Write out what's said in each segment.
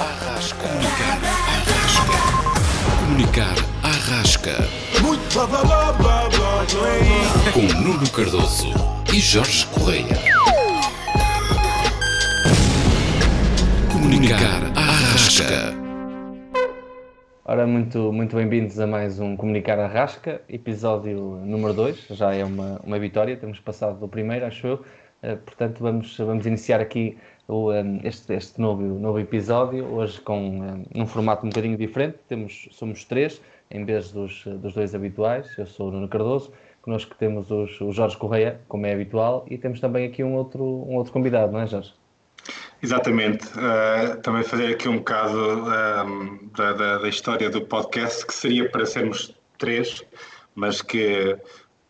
Arrasca. Comunicar Arrasca. Comunicar Arrasca. Muito Com Nuno Cardoso e Jorge Correia. Comunicar Arrasca. Ora, muito, muito bem-vindos a mais um Comunicar Arrasca, episódio número 2. Já é uma, uma vitória, temos passado do primeiro, acho eu. Uh, portanto, vamos, vamos iniciar aqui o, um, este, este novo, novo episódio, hoje com um, um, formato um bocadinho diferente. Temos, somos três, em vez dos, dos dois habituais. Eu sou o Nuno Cardoso, connosco temos os, o Jorge Correia, como é habitual, e temos também aqui um outro, um outro convidado, não é, Jorge? Exatamente. Uh, também fazer aqui um bocado um, da, da, da, história do podcast, que seria para sermos três, mas que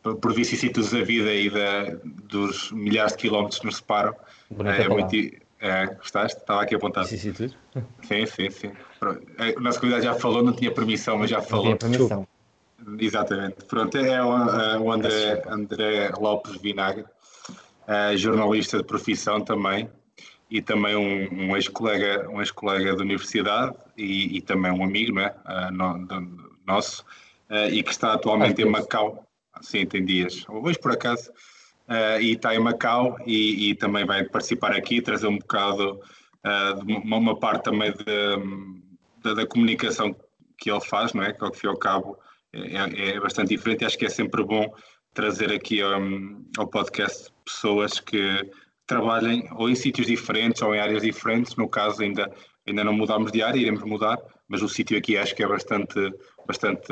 por vicissitudes da vida e da, dos milhares de quilómetros que nos separam, Bonita é muito. É, gostaste? Estava aqui apontado. Vicissitudes? Sim, sim, sim. A nossa comunidade já falou, não tinha permissão, mas já falou. Não tinha permissão. Exatamente. Pronto, é o, o André, André Lopes Vinagre, uh, jornalista de profissão também, e também um, um ex-colega um ex -colega da universidade e, e, também um amigo não é? Uh, no, do, nosso, uh, e que está atualmente em Macau. Sim, tem dias. Hoje, por acaso, uh, e está em Macau e, e, também vai participar aqui, trazer um bocado de uma, uma, parte também de, de, da comunicação que ele faz, não é? Que ao fim e ao cabo é, é bastante diferente acho que é sempre bom trazer aqui um, ao podcast pessoas que trabalhem ou em sítios diferentes ou em áreas diferentes. No caso, ainda, ainda não mudámos de área, iremos mudar, mas o sítio aqui acho que é bastante, bastante,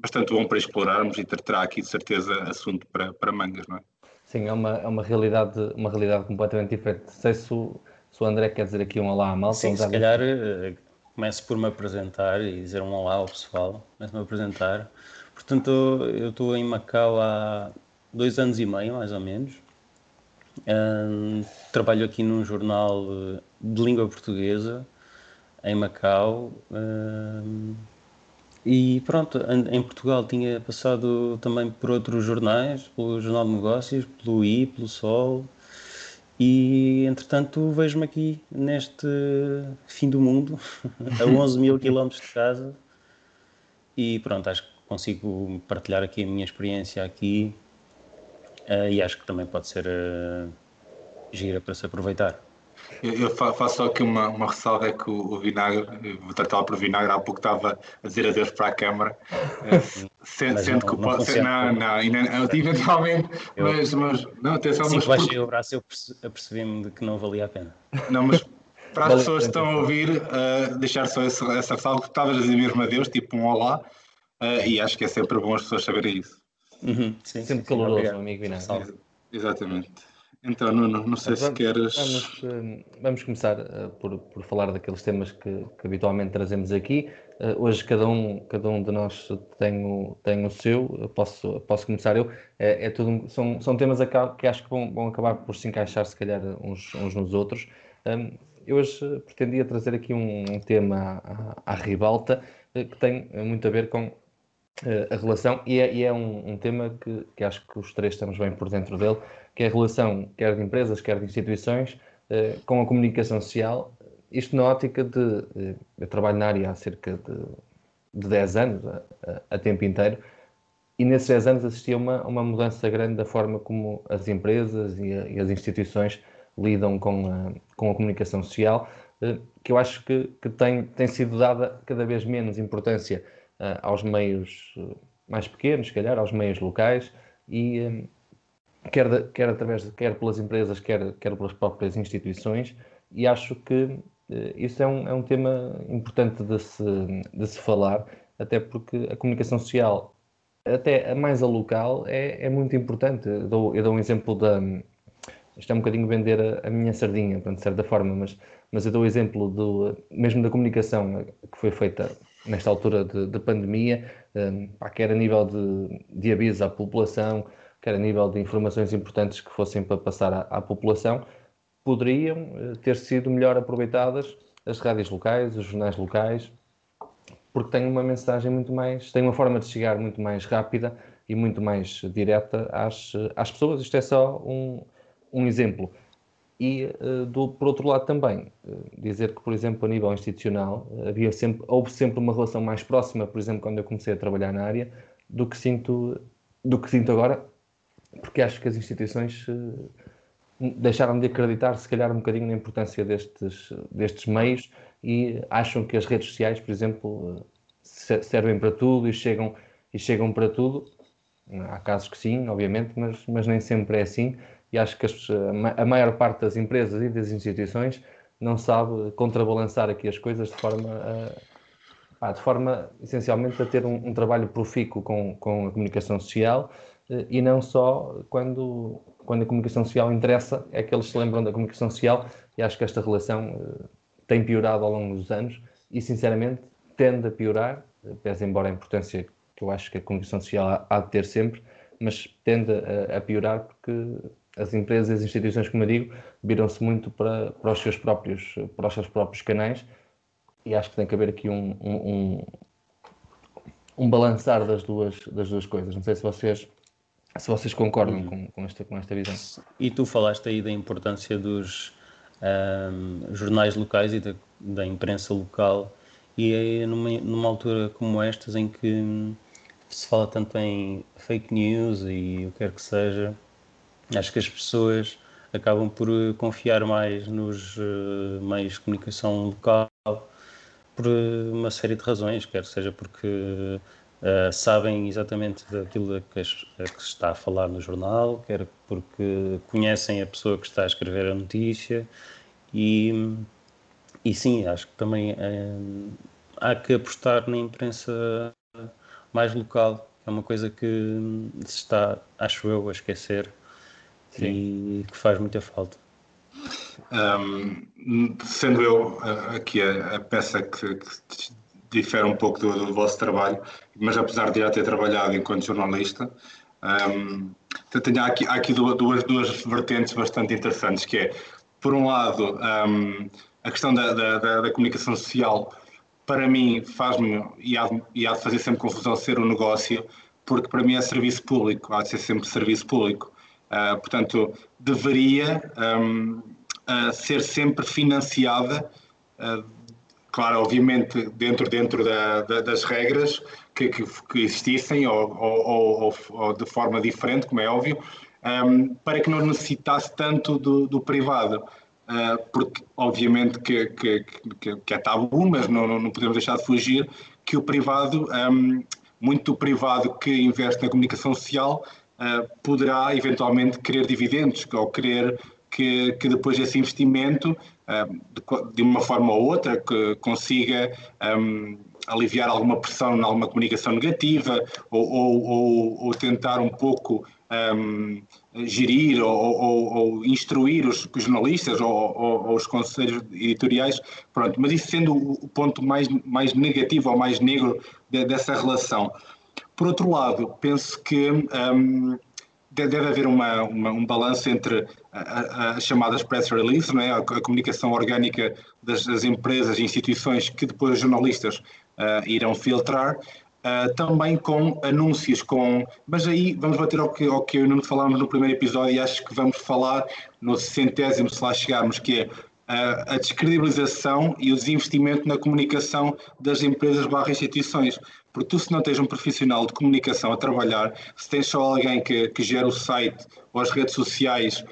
bastante bom para explorarmos e terá aqui de certeza assunto para, para mangas, não é? Sim, é uma, é uma, realidade, uma realidade completamente diferente. Não sei se o, se o André quer dizer aqui um olá à malta. Sim, se calhar uh, começo por me apresentar e dizer um olá ao pessoal. Começo-me a apresentar. Portanto, eu estou em Macau há dois anos e meio, mais ou menos trabalho aqui num jornal eh, de língua portuguesa em Macau. E pronto, em Portugal tinha passado também por outros jornais, pelo Jornal de Negócios, pelo I, pelo Sol. E entretanto vejo-me aqui neste fim do mundo, a 11 mil quilómetros de casa. E pronto, acho que consigo partilhar aqui a minha experiência aqui Uh, e acho que também pode ser uh, gira para se aproveitar. Eu, eu faço só aqui uma, uma ressalva: é que o, o Vinagre, vou tratá-lo por Vinagre, há pouco estava a dizer adeus para a câmara, uh, sendo, sendo não, que pode ser. Não, não, eventualmente, eu, mas, mas. Não, atenção, assim mas. baixei o braço, eu apercebi-me de que não valia a pena. Não, mas para as pessoas que estão a ouvir, uh, deixar só essa, essa ressalva, que estavas a dizer mesmo adeus, tipo um olá, uh, e acho que é sempre bom as pessoas saberem isso. Uhum, sim, Sempre sim, caloroso, sim, amigo Vinagre. Exatamente. Então, Nuno, não sei vamos, se queres. Vamos, eh, vamos começar uh, por, por falar daqueles temas que, que habitualmente trazemos aqui. Uh, hoje, cada um, cada um de nós tem o, tem o seu. Eu posso, posso começar eu. É, é tudo, são, são temas que acho que vão, vão acabar por se encaixar, se calhar, uns, uns nos outros. Um, eu hoje pretendia trazer aqui um, um tema à, à ribalta que tem muito a ver com a relação, e é, e é um, um, tema que, que acho que os três estamos bem por dentro dele, que é a relação quer de empresas, quer de instituições, uh, com a comunicação social, isto na ótica de, uh, eu trabalho na área há cerca de, de 10 anos, a, a, tempo inteiro, e nesses 10 anos assisti a uma, uma mudança grande da forma como as empresas e, a, e as instituições lidam com a, com a comunicação social, que eu acho que, que tem, tem sido dada cada vez menos importância aos meios eh, mais pequenos, se calhar, aos meios locais e um, quer, de, quer através de, quer pelas empresas, quer, quer pelas próprias instituições e acho que isso é um, é um tema importante de se, de se falar, até porque a comunicação social, até a mais a local, é, é muito importante. Eu dou, eu dou um exemplo da. Isto é um bocadinho vender a, a minha sardinha, de certa forma, mas, mas eu dou o exemplo do, mesmo da comunicação que foi feita nesta altura de, de pandemia, um, pá, quer a nível de, de aviso à população, quer a nível de informações importantes que fossem para passar à, à população, poderiam uh, ter sido melhor aproveitadas as rádios locais, os jornais locais, porque têm uma mensagem muito mais, têm uma forma de chegar muito mais rápida e muito mais direta às, às pessoas. Isto é só um, um exemplo. E, do, por outro lado, também dizer que, por exemplo, a nível institucional, havia sempre, houve sempre uma relação mais próxima, por exemplo, quando eu comecei a trabalhar na área, do que sinto, do que sinto agora, porque acho que as instituições deixaram de acreditar, se calhar, um bocadinho na importância destes, destes meios e acham que as redes sociais, por exemplo, servem para tudo e chegam, e chegam para tudo. Há casos que sim, obviamente, mas, mas nem sempre é assim. E acho que as, a maior parte das empresas e das instituições não sabe contrabalançar aqui as coisas de forma, a, de forma essencialmente a ter um, um trabalho profícuo com, com a comunicação social eh, e não só quando quando a comunicação social interessa, é que eles se lembram da comunicação social e acho que esta relação uh, tem piorado ao longo dos anos e, sinceramente, tende a piorar, pese embora a importância que eu acho que a comunicação social há de ter sempre, mas tende a, a piorar porque as empresas e as instituições, como eu digo, viram-se muito para, para, os seus próprios, para os seus próprios canais e acho que tem que haver aqui um, um, um, um balançar das duas, das duas coisas. Não sei se vocês se vocês concordam uhum. com, com, esta, com esta visão. E tu falaste aí da importância dos um, jornais locais e da, da, imprensa local, e é numa, numa altura como estas em que se fala tanto em fake news e o que quer que seja, acho que as pessoas acabam por confiar mais nos uh, meios de comunicação local por uma série de razões, quer seja porque Uh, sabem exatamente daquilo que, se está a falar no jornal, quer porque conhecem a pessoa que está a escrever a notícia e, e sim, acho que também uh, há que apostar na imprensa mais local, é uma coisa que se está, acho eu, a esquecer sim. e que faz muita falta. Um, sendo eu aqui a, a peça que, que difere um pouco do, do, vosso trabalho, mas apesar de já ter trabalhado enquanto jornalista, um, tenho aqui, há aqui duas, duas vertentes bastante interessantes, que é, por um lado, um, a questão da, da, da, comunicação social, para mim, faz-me, e há, e há de fazer sempre confusão ser um negócio, porque para mim é serviço público, há de ser sempre serviço público. Uh, portanto, deveria um, uh, ser sempre financiada uh, claro, obviamente dentro, dentro da, da, das regras que, que, que existissem ou, ou, ou, ou, de forma diferente, como é óbvio, um, para que não necessitasse tanto do, do privado. Uh, porque obviamente que, que, que, é tabu, mas não, não podemos deixar de fugir que o privado, um, muito do privado que investe na comunicação social, poderá eventualmente querer dividendos ou querer que, que depois esse investimento de uma forma ou outra, que consiga um, aliviar alguma pressão alguma comunicação negativa ou, ou, ou, ou tentar um pouco um, gerir ou, instruir os, os jornalistas ou, os conselhos editoriais, pronto, mas isso sendo o ponto mais, mais negativo ou mais negro de, dessa relação. Por outro lado, penso que um, deve haver uma, uma, um balanço entre as chamadas press releases, é? a, a comunicação orgânica das, das, empresas e instituições que depois os jornalistas uh, irão filtrar, uh, também com anúncios, com... mas aí vamos bater ao que, ao que eu não falámos no primeiro episódio e acho que vamos falar no centésimo, se lá chegarmos, que é a, a descredibilização e o desinvestimento na comunicação das empresas barra instituições. Porque tu, se não tens um profissional de comunicação a trabalhar, se tens só alguém que, que gera o site ou as redes sociais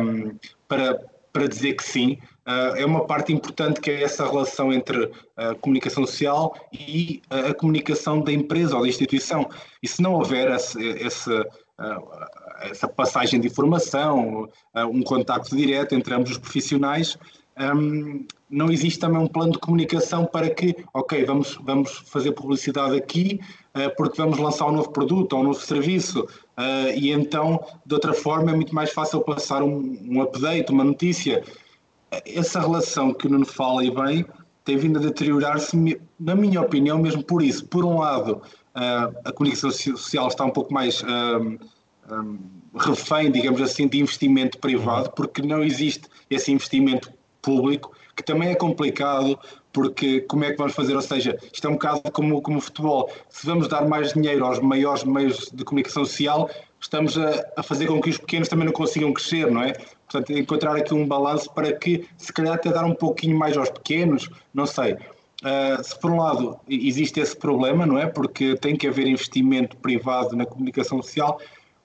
um, para, para dizer que sim, uh, é uma parte importante que é essa relação entre a comunicação social e a, comunicação da empresa ou da instituição. E se não houver esse, esse, uh, essa passagem de informação, uh, um contacto direto entre ambos os profissionais, um, não existe também um plano de comunicação para que, ok, vamos, vamos fazer publicidade aqui uh, porque vamos lançar um novo produto ou um novo serviço uh, e então, de outra forma, é muito mais fácil passar um, um update, uma notícia. Essa relação que o Nuno fala e bem tem vindo a deteriorar-se, na minha opinião, mesmo por isso. Por um lado, uh, a comunicação social está um pouco mais um, refém, digamos assim, de investimento privado, porque não existe esse investimento público, que também é complicado, porque como é que vamos fazer? Ou seja, isto é um bocado como, como o futebol. Se vamos dar mais dinheiro aos maiores meios de comunicação social, estamos a, a, fazer com que os pequenos também não consigam crescer, não é? Portanto, encontrar aqui um balanço para que, se calhar, até dar um pouquinho mais aos pequenos, não sei. Uh, se por um lado existe esse problema, não é? Porque tem que haver investimento privado na comunicação social,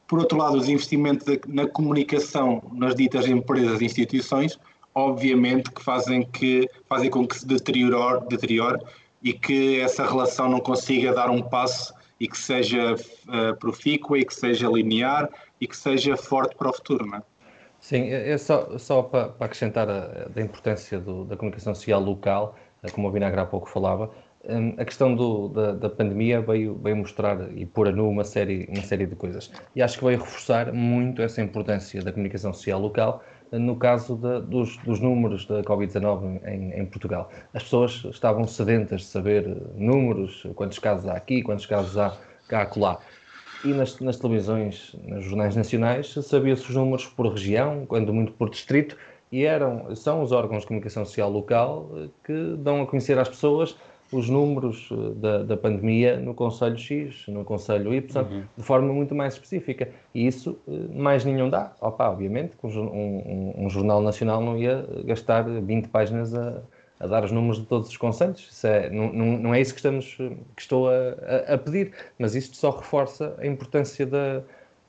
por outro lado, os investimentos na comunicação nas ditas empresas e instituições, obviamente que fazem, que, fazem com que se deteriore, deteriore e que essa relação não consiga dar um passo e que seja uh, profícua e que seja linear e que seja forte para o futuro, não é? Sim, é, só, só para, para acrescentar a, da importância do, da comunicação social local, eh, como o Vinagre há pouco falava, um, a questão do, da, da, pandemia veio, veio mostrar e pôr a nu uma série, uma série de coisas. E acho que veio reforçar muito essa importância da comunicação social local, no caso de, dos, dos, números da Covid-19 em, em, Portugal. As pessoas estavam sedentas de saber números, quantos casos há aqui, quantos casos há cá acolá. E nas, nas televisões, nos jornais nacionais, sabia-se os números por região, quando muito por distrito, e eram, são os órgãos de comunicação social local eh, que dão a conhecer às pessoas os números eh, da, da pandemia no Conselho X, no Conselho Y, uhum. de forma muito mais específica. E isso eh, mais nenhum dá. Opa, obviamente que um, um, um, jornal nacional não ia gastar 20 páginas a, a dar os números de todos os conselhos. É, não, não, é isso que, estamos, que estou a, a, pedir, mas isto só reforça a importância da,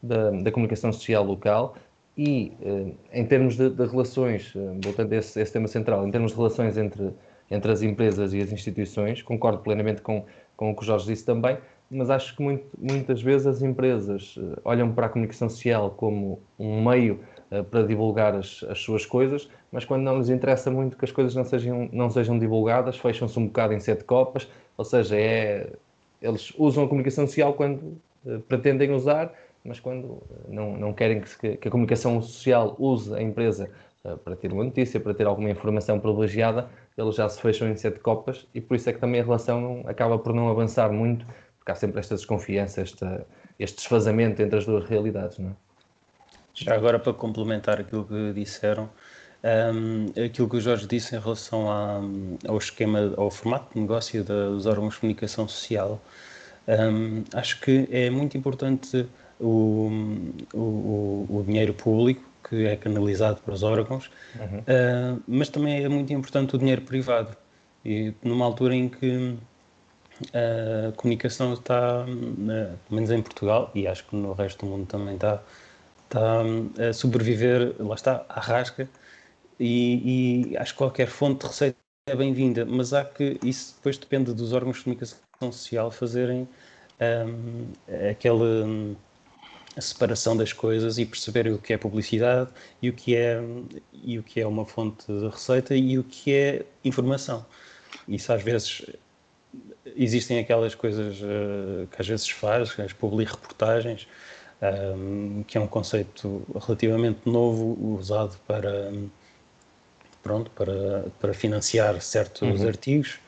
da, da comunicação social local e, eh, em termos de, de relações, voltando a esse, a esse tema central, em termos de relações entre entre as empresas e as instituições, concordo plenamente com, com o que o Jorge disse também, mas acho que muito, muitas vezes as empresas eh, olham para a comunicação social como um meio uh, para divulgar as, as, suas coisas, mas quando não lhes interessa muito que as coisas não sejam, não sejam divulgadas, fecham-se um bocado em sete copas, ou seja, é, eles usam a comunicação social quando uh, pretendem usar, mas quando não, não querem que, que, a comunicação social use a empresa para ter uma notícia, para ter alguma informação privilegiada, eles já se fecham em sete copas e por isso é que também a relação acaba por não avançar muito, porque há sempre esta desconfiança, esta, este desfazamento entre as duas realidades. Não é? Já agora para complementar aquilo que disseram, um, aquilo que o Jorge disse em relação à, ao esquema, ao formato de negócio dos órgãos de comunicação social, um, acho que é muito importante o, o, o dinheiro público que é canalizado para os órgãos, uhum. uh, mas também é muito importante o dinheiro privado. E numa altura em que a comunicação está, uh, pelo menos em Portugal, e acho que no resto do mundo também está, está a sobreviver, lá está, à rasca, e, e acho que qualquer fonte de receita é bem-vinda, mas há que, isso depois depende dos órgãos de comunicação social fazerem um, aquele a separação das coisas e perceberem o que é publicidade e o que é, e o que é uma fonte de receita e o que é informação. Isso às vezes existem aquelas coisas uh, que às vezes faz, as public reportagens, um, ehm, que é um conceito relativamente novo usado para pronto para, para financiar certos uhum. artigos.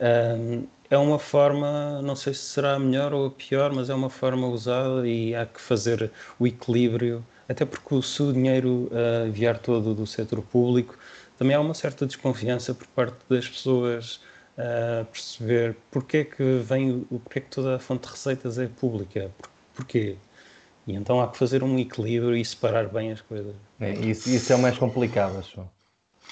Um, ehm, é uma forma, não sei se será a melhor ou a pior, mas é uma forma usada e há que fazer o equilíbrio, até porque se o dinheiro uh, vier todo do setor público, também há uma certa desconfiança por parte das pessoas a uh, perceber porque é que vem, porque é que toda a fonte de receitas é pública, por, porquê? E então há que fazer um equilíbrio e separar bem as coisas. É, isso, isso é o mais complicado, acho.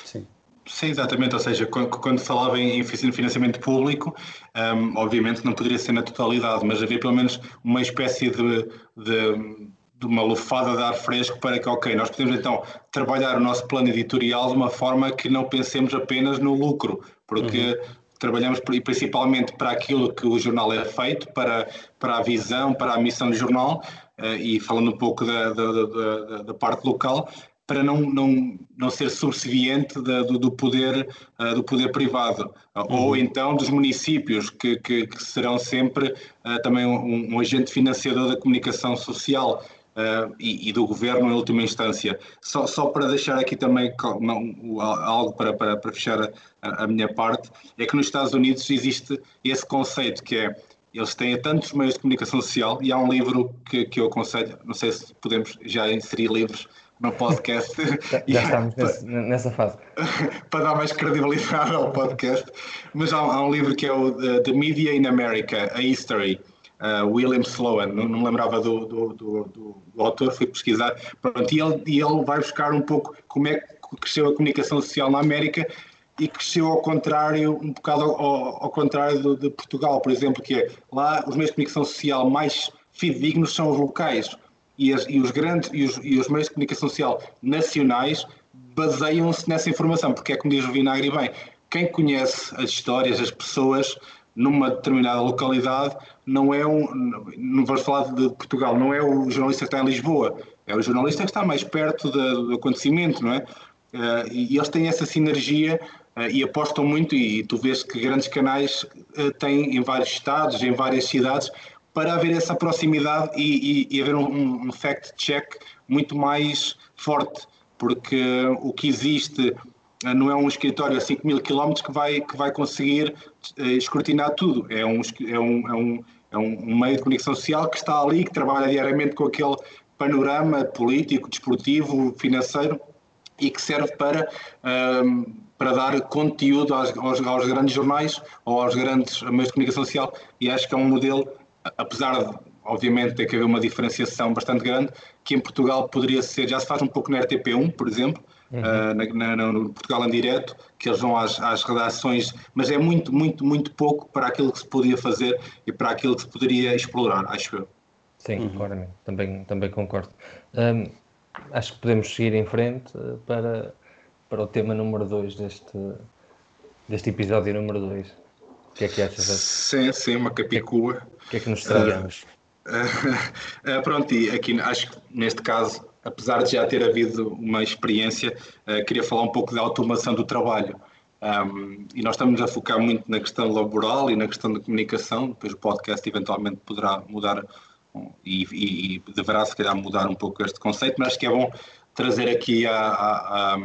Sim. Sim, exatamente. Ou seja, quando falava em financiamento público, um, obviamente não poderia ser na totalidade, mas havia pelo menos uma espécie de, de, de, uma lufada de ar fresco para que, ok, nós podemos então trabalhar o nosso plano editorial de uma forma que não pensemos apenas no lucro, porque uhum. trabalhamos principalmente para aquilo que o jornal é feito, para, para a visão, para a missão do jornal, uh, e falando um pouco da, da, da, da parte local, para não, não, não ser subserviente da, do, do, poder, uh, do poder privado, uhum. ou então dos municípios, que, que, que serão sempre uh, também um, um, agente financiador da comunicação social uh, e, e, do governo em última instância. Só, só para deixar aqui também não, algo para, para, para fechar a, a minha parte, é que nos Estados Unidos existe esse conceito que é eles têm tantos meios de comunicação social e há um livro que, que eu aconselho, não sei se podemos já inserir livros no podcast. Já, já estamos nesse, nessa fase. para dar mais credibilidade ao podcast. Mas há, há, um livro que é o The Media in America, a History, uh, William Sloan, não, não me lembrava do, do, do, do, autor, fui pesquisar, pronto, e ele, e ele vai buscar um pouco como é que cresceu a comunicação social na América e cresceu ao contrário, um bocado ao, ao contrário de, de, Portugal, por exemplo, que é lá os meios de comunicação social mais fidedignos são os locais e, as, e os grandes e os, e os, meios de comunicação social nacionais baseiam-se nessa informação, porque é como diz o Vinagre bem, quem conhece as histórias, as pessoas numa determinada localidade não é um, não vamos falar de Portugal, não é o jornalista que está em Lisboa, é o jornalista que está mais perto do acontecimento, não é? Uh, e eles têm essa sinergia uh, e apostam muito, e, tu vês que grandes canais uh, têm em vários estados, em várias cidades, para haver essa proximidade e, e, e haver um, um fact-check muito mais forte, porque o que existe não é um escritório a 5 mil quilómetros que vai, que vai conseguir escrutinar tudo, é um, é, um, é, um, é um meio de comunicação social que está ali, que trabalha diariamente com aquele panorama político, desportivo, financeiro e que serve para, um, para dar conteúdo aos, aos, aos, grandes jornais ou aos grandes meios de comunicação social. E acho que é um modelo, apesar de obviamente ter que haver uma diferenciação bastante grande, que em Portugal poderia ser, já se faz um pouco na RTP1, por exemplo, uhum. uh, na, na, no Portugal em direto, que eles vão às, às redações, mas é muito, muito, muito pouco para aquilo que se podia fazer e para aquilo que se poderia explorar, acho eu. Sim, uhum. claramente, também, também concordo. Um, acho que podemos seguir em frente eh, para, para o tema número 2 deste, deste episódio número 2. O que é que achas? Sim, sim, uma capicua. O que é que, nos traíamos? Uh, uh, pronto, e aqui acho que neste caso, apesar de já ter havido uma experiência, uh, queria falar um pouco da automação do trabalho. Um, e nós estamos a focar muito na questão laboral e na questão da comunicação, depois o podcast eventualmente poderá mudar e, e, e, deverá se calhar mudar um pouco este conceito, mas acho que é bom trazer aqui à, à,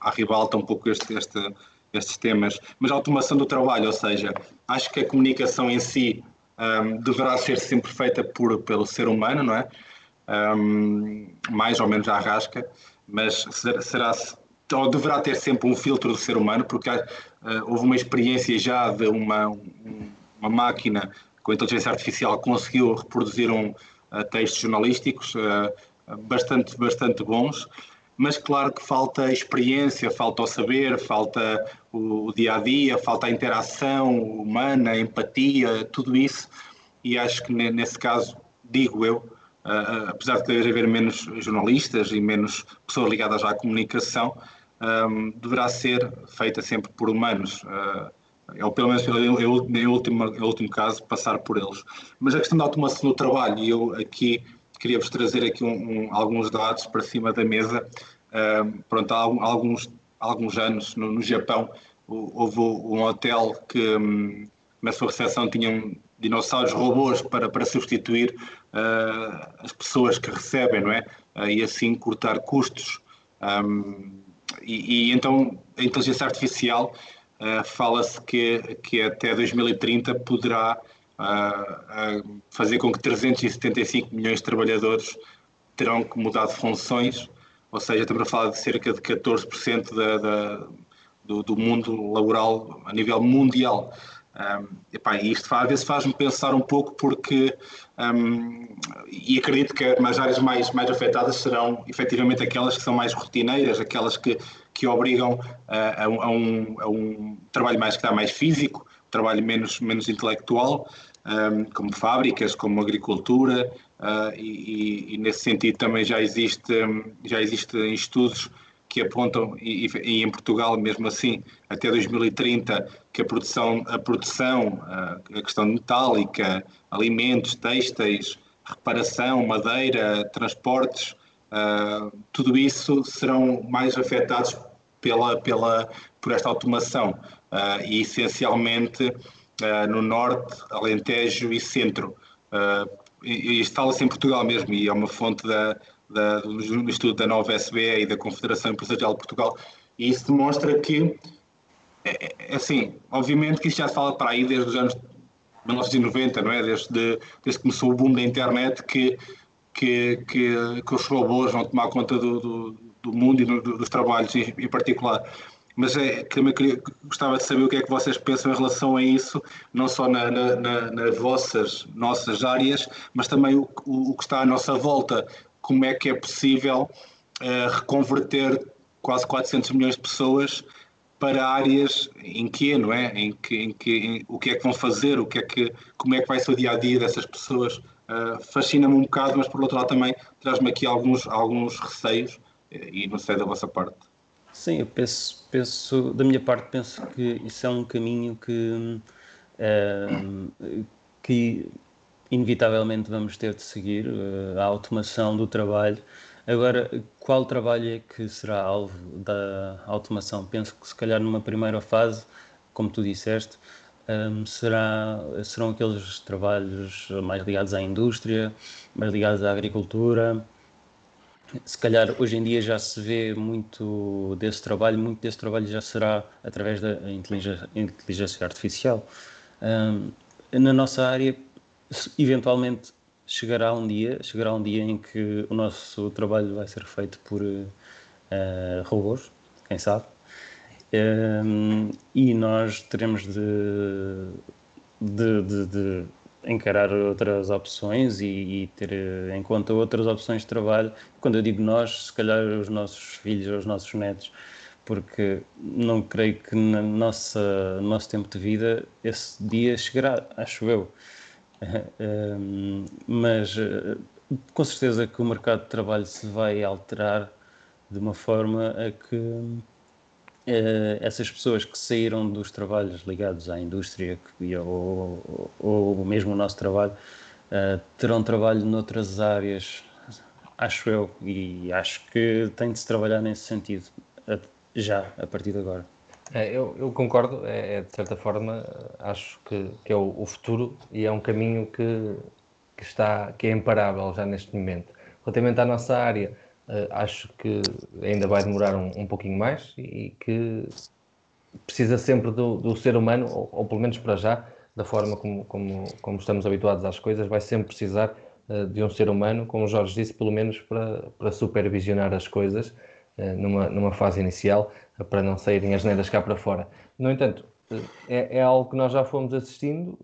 à, ribalta um pouco este, este, estes temas. Mas a automação do trabalho, ou seja, acho que a comunicação em si um, deverá ser sempre feita por, pelo ser humano, não é? Um, mais ou menos à rasca, mas será, ou deverá ter sempre um filtro do ser humano, porque uh, houve uma experiência já de uma, uma máquina com inteligência artificial conseguiu reproduzir um, uh, textos jornalísticos uh, bastante, bastante bons, mas claro que falta experiência, falta o saber, falta o, dia a dia, falta a interação humana, a empatia, tudo isso. E acho que nesse caso, digo eu, uh, apesar de deve haver menos jornalistas e menos pessoas ligadas à comunicação, um, deverá ser feita sempre por humanos. Uh, ou pelo menos em último, último caso, passar por eles. Mas a questão da automação do trabalho, e eu aqui queria-vos trazer aqui um, um, alguns dados para cima da mesa. Pronto, há alguns, alguns anos no, no Japão houve um hotel que um, na sua recepção tinham dinossauros robôs para, para substituir uh, as pessoas que recebem, não é? Uh, e assim cortar custos. Um, e, e, então a inteligência artificial uh, fala-se que, que até 2030 poderá uh, uh, fazer com que 375 milhões de trabalhadores terão que mudar de funções, ou seja, estamos a falar de cerca de 14% da, da, do, do, mundo laboral a nível mundial. Um, epá, e isto às vezes faz-me pensar um pouco porque um, e acredito que as áreas mais, mais afetadas serão efetivamente aquelas que são mais rotineiras, aquelas que, que obrigam a, a, um, a um trabalho mais que dá mais físico, trabalho menos, menos intelectual, um, como fábricas, como agricultura, uh, e, e, nesse sentido também já existe, já existem estudos que apontam, e, e, em Portugal mesmo assim, até 2030, que a produção, a, produção, a questão metálica, alimentos, têxteis, reparação, madeira, transportes, uh, tudo isso serão mais afetados pela, pela, por esta automação. Uh, e essencialmente no norte, Alentejo e centro. e instala-se em Portugal mesmo e é uma fonte da, da, do estudo da nova SBE e da Confederação Empresarial de Portugal e isso demonstra que é, é, assim, obviamente que isto já se fala para aí desde os anos 1990, não é? Desde, desde que começou o boom da internet que, que, que, que os robôs vão tomar conta do, do, do mundo e do, dos trabalhos em, em particular. Mas é, também queria, gostava de saber o que é que vocês pensam em relação a isso, não só na, na, na, nas vossas, nossas áreas, mas também o, o, que está à nossa volta. Como é que é possível uh, reconverter quase 400 milhões de pessoas para áreas em que, não é? Em que, em que em, o que é que vão fazer, o que é que, como é que vai ser o dia a dia dessas pessoas. Uh, Fascina-me um bocado, mas por outro lado também traz-me aqui alguns, alguns receios e não sei da vossa parte. Sim, eu penso, penso, da minha parte, penso que isso é um caminho que, uh, que inevitavelmente vamos ter de seguir, uh, a automação do trabalho. Agora, qual trabalho é que será alvo da automação? Penso que se calhar numa primeira fase, como tu disseste, um, será, serão aqueles trabalhos mais ligados à indústria, mais ligados à agricultura, se calhar hoje em dia já se vê muito desse trabalho, muito desse trabalho já será através da inteligência, inteligência artificial. Um, na nossa área, eventualmente chegará um dia, chegará um dia em que o nosso trabalho vai ser feito por uh, robôs, quem sabe, um, e nós teremos de, de, de, de encarar outras opções e, e, ter em conta outras opções de trabalho. Quando eu digo nós, se calhar os nossos filhos ou os nossos netos, porque não creio que no nosso tempo de vida esse dia chegará, acho eu. Mas com certeza que o mercado de trabalho se vai alterar de uma forma a que essas pessoas que saíram dos trabalhos ligados à indústria ou, ou, ou mesmo o nosso trabalho uh, terão trabalho noutras áreas, acho eu, e acho que tem de se trabalhar nesse sentido já, a partir de agora. É, eu, eu, concordo, é, é, de certa forma, acho que, que é o, o, futuro e é um caminho que, que, está, que é imparável já neste momento. Relativamente à nossa área, acho que ainda vai demorar um, um, pouquinho mais e que precisa sempre do, do ser humano, ou, ou, pelo menos para já, da forma como, como, como estamos habituados às coisas, vai sempre precisar uh, de um ser humano, como o Jorge disse, pelo menos para, para supervisionar as coisas uh, numa, numa fase inicial, para não saírem as neiras cá para fora. No entanto, é, é, algo que nós já fomos assistindo,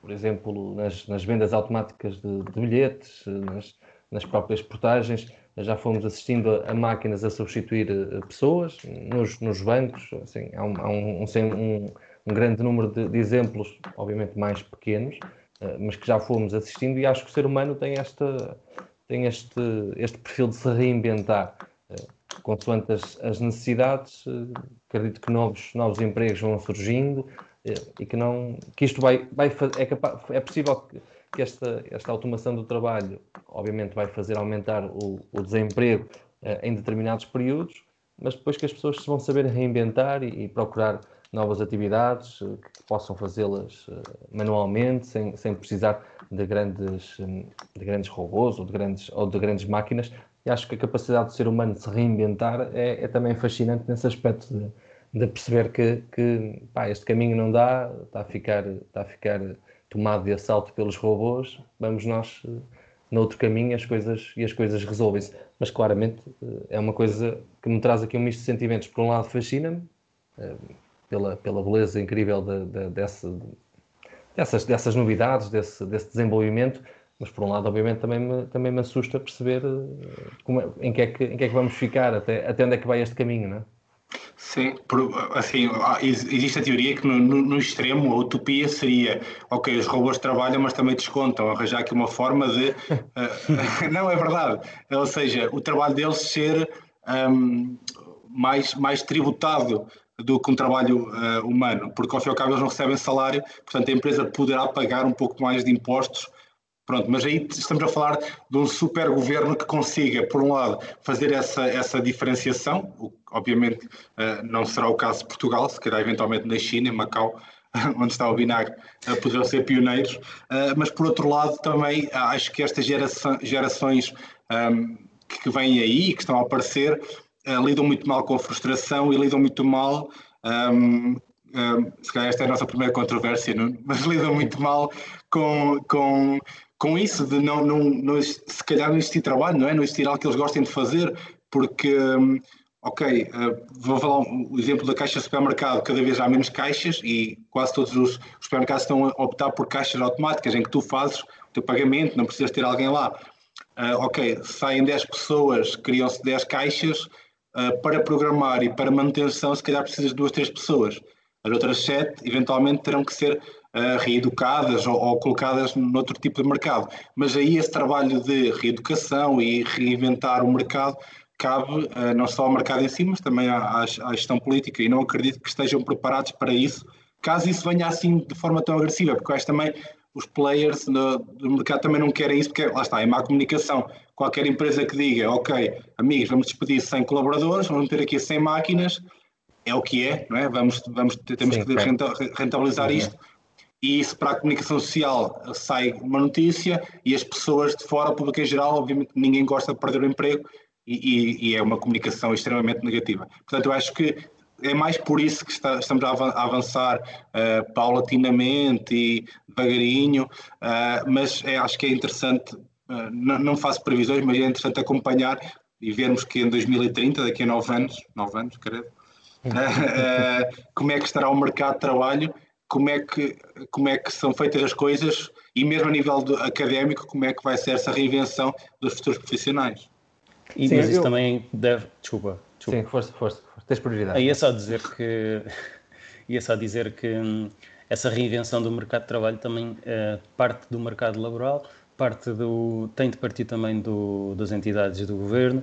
por exemplo, nas, nas vendas automáticas de, de bilhetes, nas, nas próprias portagens, já fomos assistindo a, máquinas a substituir eh, pessoas nos, nos bancos. Assim, há um, há um, um, um grande número de, de, exemplos, obviamente mais pequenos, uh, mas que já fomos assistindo e acho que o ser humano tem, esta, tem este, este perfil de se reinventar. Uh, consoante as, as necessidades, acredito que novos, novos empregos vão surgindo e que, não, que isto vai, vai é, capaz, é possível que que esta, esta automação do trabalho, obviamente, vai fazer aumentar o, o desemprego uh, em determinados períodos, mas depois que as pessoas se vão saber reinventar e, e procurar novas atividades uh, que possam fazê-las uh, manualmente, sem, sem precisar de grandes, um, de grandes robôs ou de grandes, ou de grandes máquinas. E acho que a capacidade do ser humano de se reinventar é, é também fascinante nesse aspecto de, de perceber que, que pá, este caminho não dá, está a ficar, está a ficar tomado de assalto pelos robôs, vamos nós uh, noutro caminho as coisas, e as coisas resolvem-se. Mas claramente uh, é uma coisa que me traz aqui um misto de sentimentos. Por um lado, fascina-me uh, pela, pela beleza incrível de, de, desse, dessas, dessas novidades, desse, desse desenvolvimento, mas por um lado, obviamente, também me, também me assusta perceber como é, em, que é que, em que é que vamos ficar, até, até onde é que vai este caminho, não é? Sim, assim, existe a teoria que no, no, extremo a utopia seria, ok, os robôs trabalham, mas também descontam, arranjar aqui uma forma de... Uh, não, é verdade. Ou seja, o trabalho deles ser um, mais, mais tributado do que um trabalho uh, humano, porque ao fim e ao cabo eles não recebem salário, portanto a empresa poderá pagar um pouco mais de impostos Pronto, mas aí estamos a falar de um super governo que consiga, por um lado, fazer essa, essa diferenciação, o, obviamente uh, não será o caso de Portugal, se calhar eventualmente na China, em Macau, onde está o vinagre, uh, poderão ser pioneiros, uh, mas por outro lado também acho que estas geração, gerações ehm, que vêm aí, que estão a aparecer, lidam muito mal com a frustração e lidam muito mal um, ehm, um, se calhar esta é a nossa primeira controvérsia, não? mas lidam muito mal com, com, com isso de não, não, não, se calhar não existir trabalho, não é? Não existir algo que eles gostem de fazer, porque, ok, uh, vou falar o exemplo da caixa de supermercado, cada vez há menos caixas e quase todos os, os supermercados estão a optar por caixas automáticas em que tu fazes o teu pagamento, não precisas ter alguém lá. Uh, ok, saem 10 pessoas, criam-se 10 caixas, uh, para programar e para manutenção se calhar precisas de duas, três pessoas. As outras sete, eventualmente, terão que ser uh, reeducadas ou, ou, colocadas noutro tipo de mercado. Mas aí esse trabalho de reeducação e reinventar o mercado cabe uh, não só ao mercado em si, mas também à, à, gestão política. E não acredito que estejam preparados para isso, caso isso venha assim de forma tão agressiva, porque acho também os players do, do mercado também não querem isso, porque lá está, é má comunicação. Qualquer empresa que diga, ok, amigos, vamos despedir 100 colaboradores, vamos ter aqui 100 máquinas, é o que é, não é? Vamos, vamos, temos Sim, que rentabilizar uhum. isto. E isso para a comunicação social sai uma notícia e as pessoas de fora, o público em geral, obviamente ninguém gosta de perder o emprego e, e, e é uma comunicação extremamente negativa. Portanto, eu acho que é mais por isso que está, estamos a avançar uh, paulatinamente e devagarinho, uh, mas é, acho que é interessante, uh, não, faço previsões, mas é interessante acompanhar e vermos que em 2030, daqui a nove anos, nove anos, creio, como é que estará o mercado de trabalho, como é, que, como é que são feitas as coisas e mesmo a nível do, académico, como é que vai ser essa reinvenção dos futuros profissionais. E, Sim, mas isso eu... também deve. Desculpa, desculpa. Sim, força, força. Tens prioridade. Ia só dizer que. ia só dizer que hum, essa reinvenção do mercado de trabalho também é parte do mercado laboral, parte do. tem de partir também do, das entidades do governo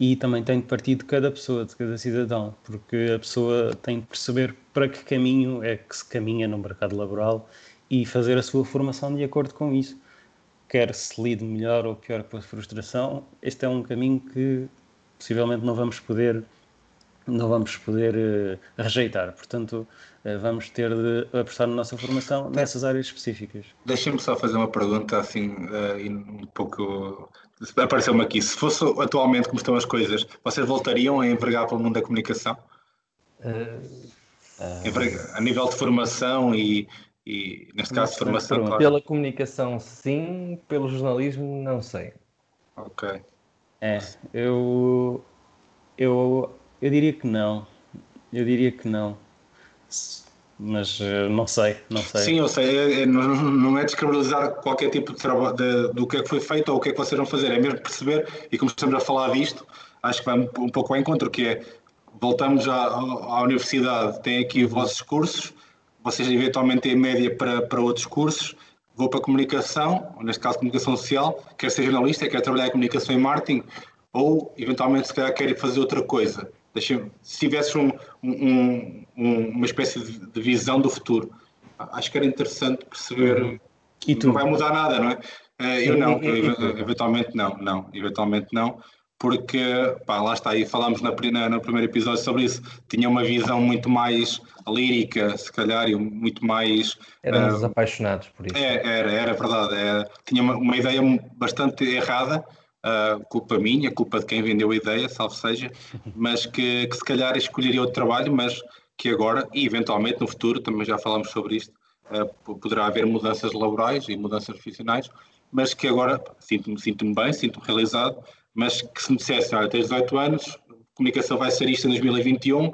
e também tem de partir de cada pessoa, de cada cidadão, porque a pessoa tem de perceber para que caminho é que se caminha no mercado laboral e fazer a sua formação de acordo com isso. Quer se lide melhor ou pior com a frustração, este é um caminho que possivelmente não vamos poder não vamos poder uh, rejeitar. Portanto, uh, vamos ter de apostar na nossa formação nessas áreas específicas. Deixem-me só fazer uma pergunta assim, uh, um pouco. Apareceu-me aqui. Se fosse atualmente como estão as coisas, vocês voltariam a envergar para o mundo da comunicação? A nível de formação e, e neste caso, de formação, claro. Pela comunicação, sim. Pelo jornalismo, não sei. Ok. É, eu, eu eu diria que não. Eu diria que não. Mas uh, não sei, não sei. Sim, eu sei. É, é, não, é descredibilizar qualquer tipo de trabalho do que é que foi feito ou o que é que vocês vão fazer. É mesmo perceber, e como estamos a falar disto, acho que vai um, pouco ao encontro, que é voltamos já à, universidade, tem aqui os vossos cursos, vocês eventualmente têm média para, para outros cursos, vou para a comunicação, neste caso comunicação social, quer ser jornalista, quer trabalhar em comunicação e marketing, ou eventualmente se calhar quer fazer outra coisa se tivesse um, um, um, uma espécie de visão do futuro, acho que era interessante perceber. E tu? Não vai mudar nada, não é? Eh, eu não, eu, eventualmente não, não, eventualmente não, porque pá, lá está, aí falámos na, na, no primeiro episódio sobre isso, tinha uma visão muito mais lírica, se calhar, e muito mais. Éramos uh, apaixonados por isso. É, era, era verdade, era, tinha uma, uma ideia bastante errada Uh, culpa minha, culpa de quem vendeu a ideia, salvo seja, mas que, que, se calhar escolheria outro trabalho, mas que agora, e eventualmente no futuro, também já falamos sobre isto, uh, poderá haver mudanças laborais e mudanças profissionais, mas que agora sinto-me sinto bem, sinto-me realizado, mas que se me dissessem, olha, tens 18 anos, comunicação vai ser isto em 2021, o uh,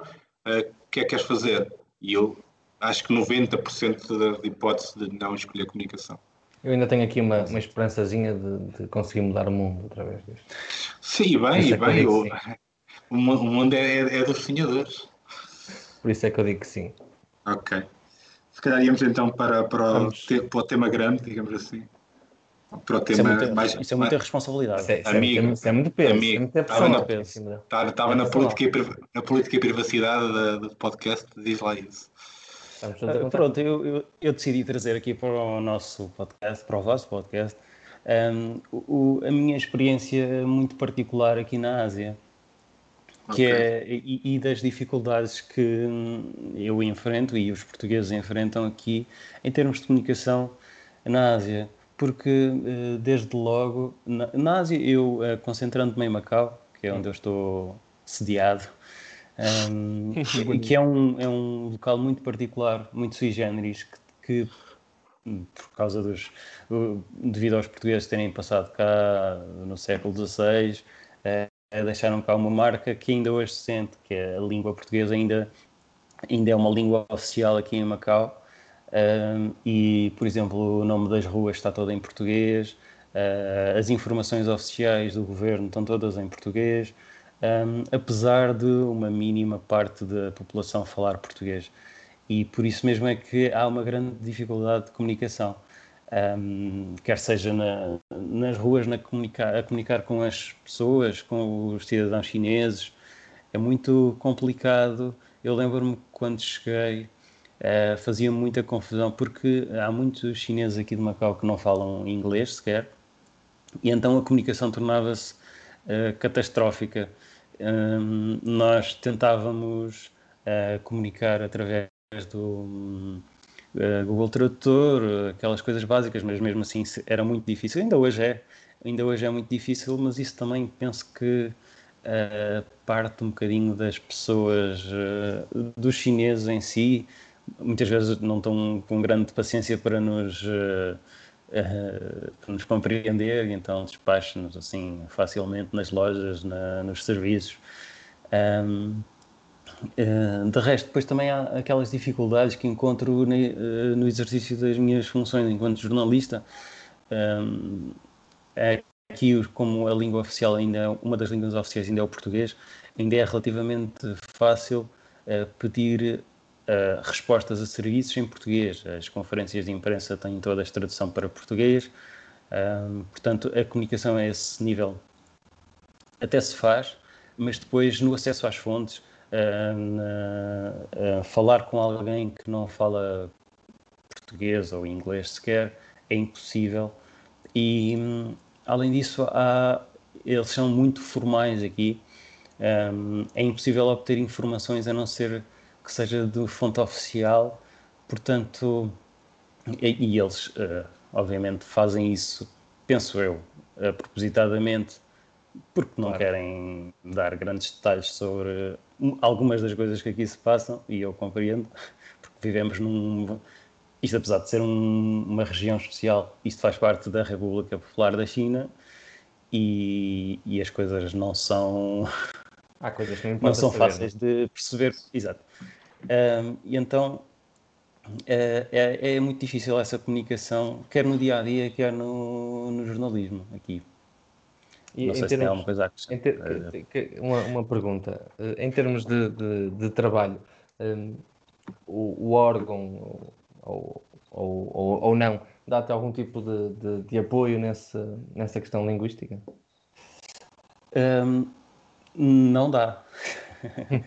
que é que queres fazer? E eu acho que 90% de hipótese de não escolher comunicação. Eu ainda tenho aqui uma, uma esperançazinha de, de, conseguir mudar o mundo através disto. Sim, bem, é bem. O, o, mundo é, é, dos sonhadores. Por isso é que eu digo que sim. Ok. Se calhar íamos então para, para, o, te, para o tema grande, digamos assim. Para o tema isso é muita, mais. Isso é muita responsabilidade. Isso é, isso é amigo, isso é muito peso. Amigo, é estava, na, peso. estava, estava na, política na política e privacidade do podcast, diz lá isso. Uh, pronto, eu, eu, eu, decidi trazer aqui para o nosso podcast, para o vosso podcast, um, o, a minha experiência muito particular aqui na Ásia. Que okay. é, e, e, das dificuldades que eu enfrento e os portugueses enfrentam aqui em termos de comunicação na Ásia. Porque, uh, desde logo, na, na Ásia, eu, uh, concentrando-me em Macau, que é onde eu estou sediado, um, que é um, é um local muito particular, muito sui generis, que, que por causa dos. devido aos portugueses terem passado cá no século XVI, deixaram cá uma marca que ainda hoje se sente, que é a língua portuguesa ainda, ainda é uma língua oficial aqui em Macau. Um, e, por exemplo, o nome das ruas está todo em português, uh, as informações oficiais do governo estão todas em português, um, apesar de uma mínima parte da população falar português. E por isso mesmo é que há uma grande dificuldade de comunicação um, quer seja na, nas ruas na comunicar, a comunicar com as pessoas, com os cidadãos chineses. É muito complicado. Eu lembro-me quando cheguei, uh, fazia muita confusão, porque há muitos chineses aqui de Macau que não falam inglês sequer, e então a comunicação tornava-se uh, catastrófica. Um, nós tentávamos uh, comunicar através do uh, Google Tradutor, aquelas coisas básicas, mas mesmo assim era muito difícil. Ainda hoje é, ainda hoje é muito difícil, mas isso também penso que uh, parte um bocadinho das pessoas, uh, dos chineses em si, muitas vezes não estão com grande paciência para nos, para nos compreender, então despacham-nos assim facilmente nas lojas, na, nos serviços. Um, Uh, de resto, depois também há aquelas dificuldades que encontro uh, no exercício das minhas funções enquanto jornalista. Um, aqui, como a língua oficial ainda é, uma das línguas oficiais ainda é o português, ainda é relativamente fácil pedir respostas a serviços em português. As conferências de imprensa têm toda a tradução para português, portanto, a comunicação a esse nível até se faz, mas depois no acesso às fontes uh, falar com alguém que não fala português ou inglês sequer é impossível. E um, além disso, há, eles são muito formais aqui. Um, é impossível obter informações a não ser que seja de fonte oficial. Portanto, e, e eles, uh, obviamente, fazem isso, penso eu, uh, propositadamente, porque não claro. querem dar grandes detalhes sobre algumas das coisas que aqui se passam, e eu compreendo, porque vivemos num. Isto, apesar de ser um, uma região especial, isto faz parte da República Popular da China e, e as coisas não são. Há coisas que não, não são saber, fáceis não? de perceber. Exato. Um, e então é, é, é, muito difícil essa comunicação, quer no dia a dia, quer no, no jornalismo aqui. E não sei termos, se tem alguma coisa a acrescentar. Ter, uma, uma pergunta. Eh, em termos de, de, de trabalho, um, o, o, órgão ou, ou, ou, ou não dá-te algum tipo de, de, de, apoio nessa, nessa questão linguística? Um, não dá.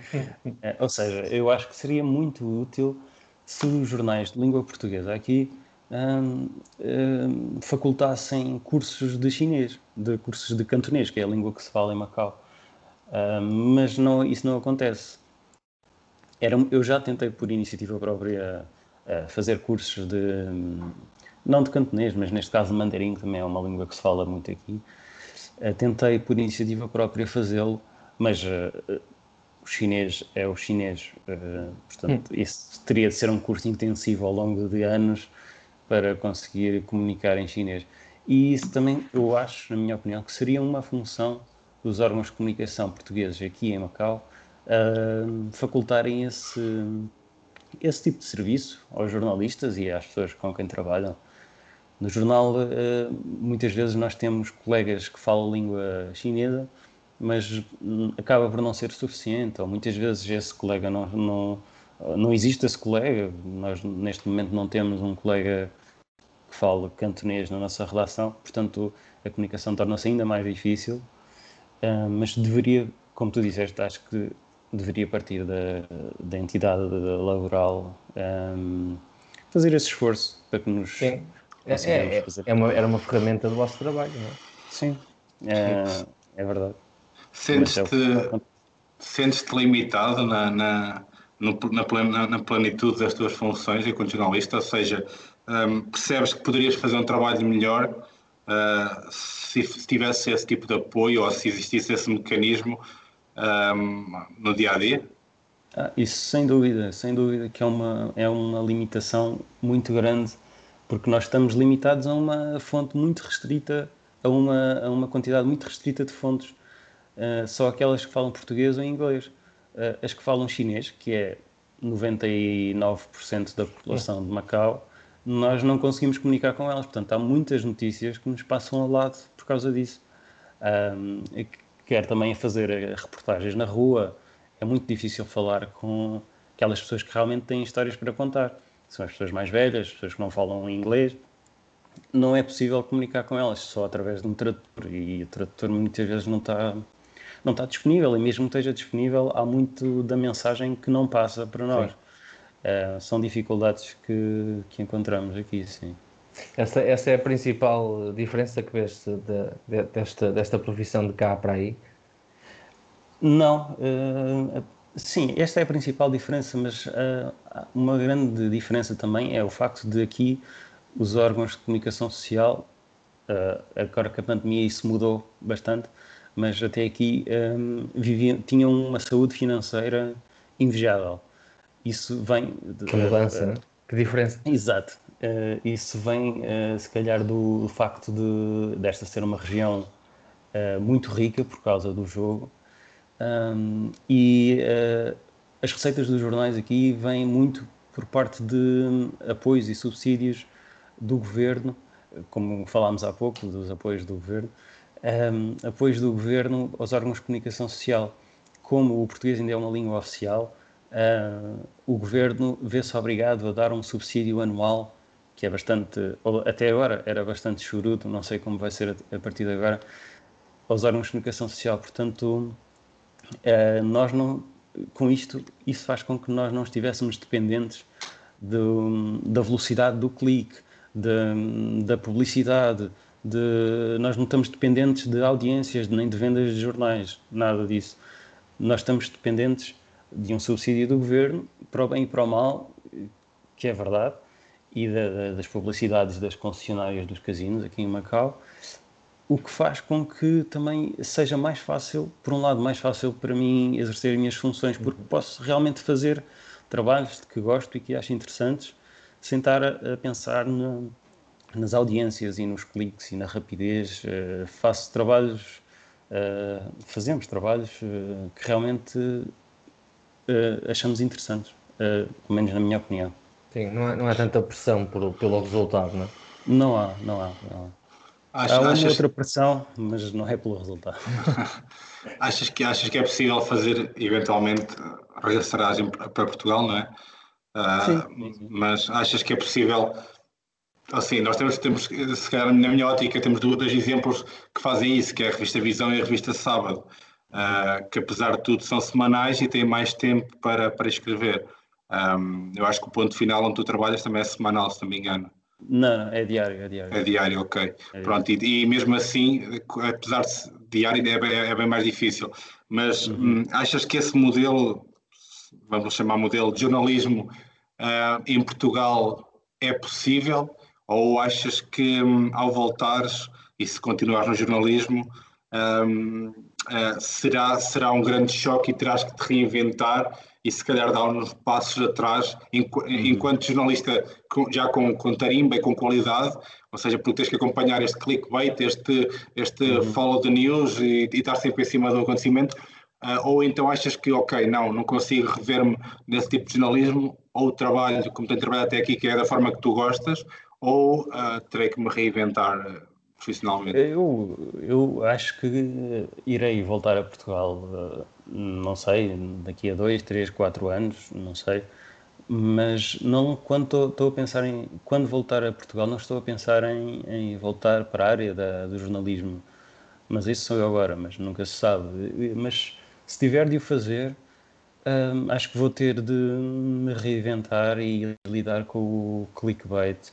É, ou seja, eu acho que seria muito útil se os jornais de língua portuguesa aqui um, um, facultassem cursos de chinês, de cursos de cantonês, que é a língua que se fala em Macau. Um, mas não, isso não acontece. Era, eu já tentei por iniciativa própria uh, fazer cursos de, não de cantonês, mas neste caso mandarim, que também é uma língua que se fala muito aqui. Uh, tentei por iniciativa própria fazê-lo, mas uh, o chinês é o chinês, portanto, hum. isso teria de ser um curso intensivo ao longo de anos para conseguir comunicar em chinês. E isso também, eu acho, na minha opinião, que seria uma função dos órgãos de comunicação portugueses aqui em Macau uh, facultarem esse, esse tipo de serviço aos jornalistas e às pessoas com quem trabalham. No jornal, uh, muitas vezes nós temos colegas que falam língua chinesa, mas acaba por não ser suficiente, ou muitas vezes esse colega não, não, não existe esse colega. Nós, neste momento, não temos um colega que fala cantonês na nossa redação, portanto a comunicação torna-se ainda mais difícil, uh, mas deveria, como tu disseste, acho que deveria partir da, da entidade laboral um, fazer esse esforço para que nos Sim. É, é, é uma, era uma ferramenta do vosso trabalho, não é? Sim, é, é verdade. Sentes-te sentes limitado na, na, na, na, plenitude das tuas funções enquanto jornalista, ou seja, um, percebes que poderias fazer um trabalho melhor uh, se, se, tivesse esse tipo de apoio ou se existisse esse mecanismo um, no dia a dia? Ah, isso sem dúvida, sem dúvida que é uma, é uma limitação muito grande, porque nós estamos limitados a uma fonte muito restrita, a uma, a uma quantidade muito restrita de fontes. Uh, só aquelas que falam português ou inglês. Uh, as que falam chinês, que é 99% da população de Macau, nós não conseguimos comunicar com elas. Portanto, há muitas notícias que nos passam ao lado por causa disso. Um, quer também fazer reportagens na rua, é muito difícil falar com aquelas pessoas que realmente têm histórias para contar. São as pessoas mais velhas, as pessoas que não falam inglês. Não é possível comunicar com elas só através de um tradutor e o tradutor muitas vezes não está não está disponível e mesmo que esteja disponível há muito da mensagem que não passa para nós. Uh, são dificuldades que, que encontramos aqui, sim. Essa, essa é a principal diferença que vês de, de, desta, desta profissão de cá para aí? Não, uh, sim, esta é a principal diferença, mas uh, uma grande diferença também é o facto de aqui os órgãos de comunicação social, uh, agora que a pandemia isso mudou bastante, mas até aqui um, viviam, tinham uma saúde financeira invejável. Isso vem. De, que mudança, uh, que diferença. Exato. Uh, isso vem, uh, se calhar, do, do, facto de desta ser uma região muito rica por causa do jogo. Um, e as receitas dos jornais aqui vêm muito por parte de apoios e subsídios do governo, como falámos há pouco, dos apoios do governo, um, apoios do governo aos órgãos de comunicação social. Como o português ainda é uma língua oficial, uh, o governo vê-se obrigado a dar um subsídio anual que é bastante, até agora era bastante chorudo, não sei como vai ser a, partir de agora, aos órgãos de comunicação social. Portanto, uh, nós não, com isto, isso faz com que nós não estivéssemos dependentes do, da velocidade do clique, da, da publicidade, de, nós não estamos dependentes de audiências nem de vendas de jornais, nada disso. Nós estamos dependentes de um subsídio do governo para o bem e para o mal, que é verdade, e da, da, das publicidades das concessionárias dos casinos aqui em Macau, o que faz com que também seja mais fácil, por um lado, mais fácil para mim exercer as minhas funções, porque posso realmente fazer trabalhos que gosto e que acho interessantes, sem estar a, a pensar no, nas audiências e nos cliques e na rapidez. Uh, faço trabalhos, uh, fazemos trabalhos uh, que realmente achamos interessantes, pelo menos na minha opinião. Sim, não há, não há tanta pressão por, pelo resultado, não é? Não há, não há. Não há. há uma achas... outra pressão, mas não é pelo resultado. achas, que, achas que é possível fazer, eventualmente, regressaragem para Portugal, não é? Uh, Sim. Mas achas que é possível Assim, nós temos, temos, se calhar na minha ótica, temos dois exemplos que fazem isso, que é a revista Visão e a revista Sábado, uh, que apesar de tudo são semanais e têm mais tempo para, para escrever. Um, eu acho que o ponto final onde tu trabalhas também é semanal, se não me engano. Não, é diário, é diário. É diário, ok. É Pronto, diário. E, e, mesmo assim, apesar de diário, é bem, é bem mais difícil. Mas uhum. hum, achas que esse modelo, vamos chamar modelo de jornalismo, uh, em Portugal é possível? Ou achas que hum, ao voltares e se continuares no jornalismo um, uh, eh, será, será um grande choque e terás que te reinventar e se calhar dar uns passos atrás uhum. enquanto jornalista já com, com tarimba e com qualidade, ou seja, porque tens que acompanhar este clickbait, este, este uhum. follow the news e, e estar sempre em cima do acontecimento, uh, ou então achas que, ok, não, não consigo rever-me nesse tipo de jornalismo, ou trabalho como tenho trabalhado até aqui, que é da forma que tu gostas, ou uh, terei que me reinventar uh, profissionalmente? Eu, eu acho que irei voltar a Portugal, uh, não sei, daqui a dois, três, quatro anos, não sei. Mas não quando estou a pensar em quando voltar a Portugal, não estou a pensar em, em voltar para a área da, do jornalismo. Mas isso sou eu agora, mas nunca se sabe. Mas se tiver de o fazer, acho que vou ter de me reinventar e lidar com o clickbait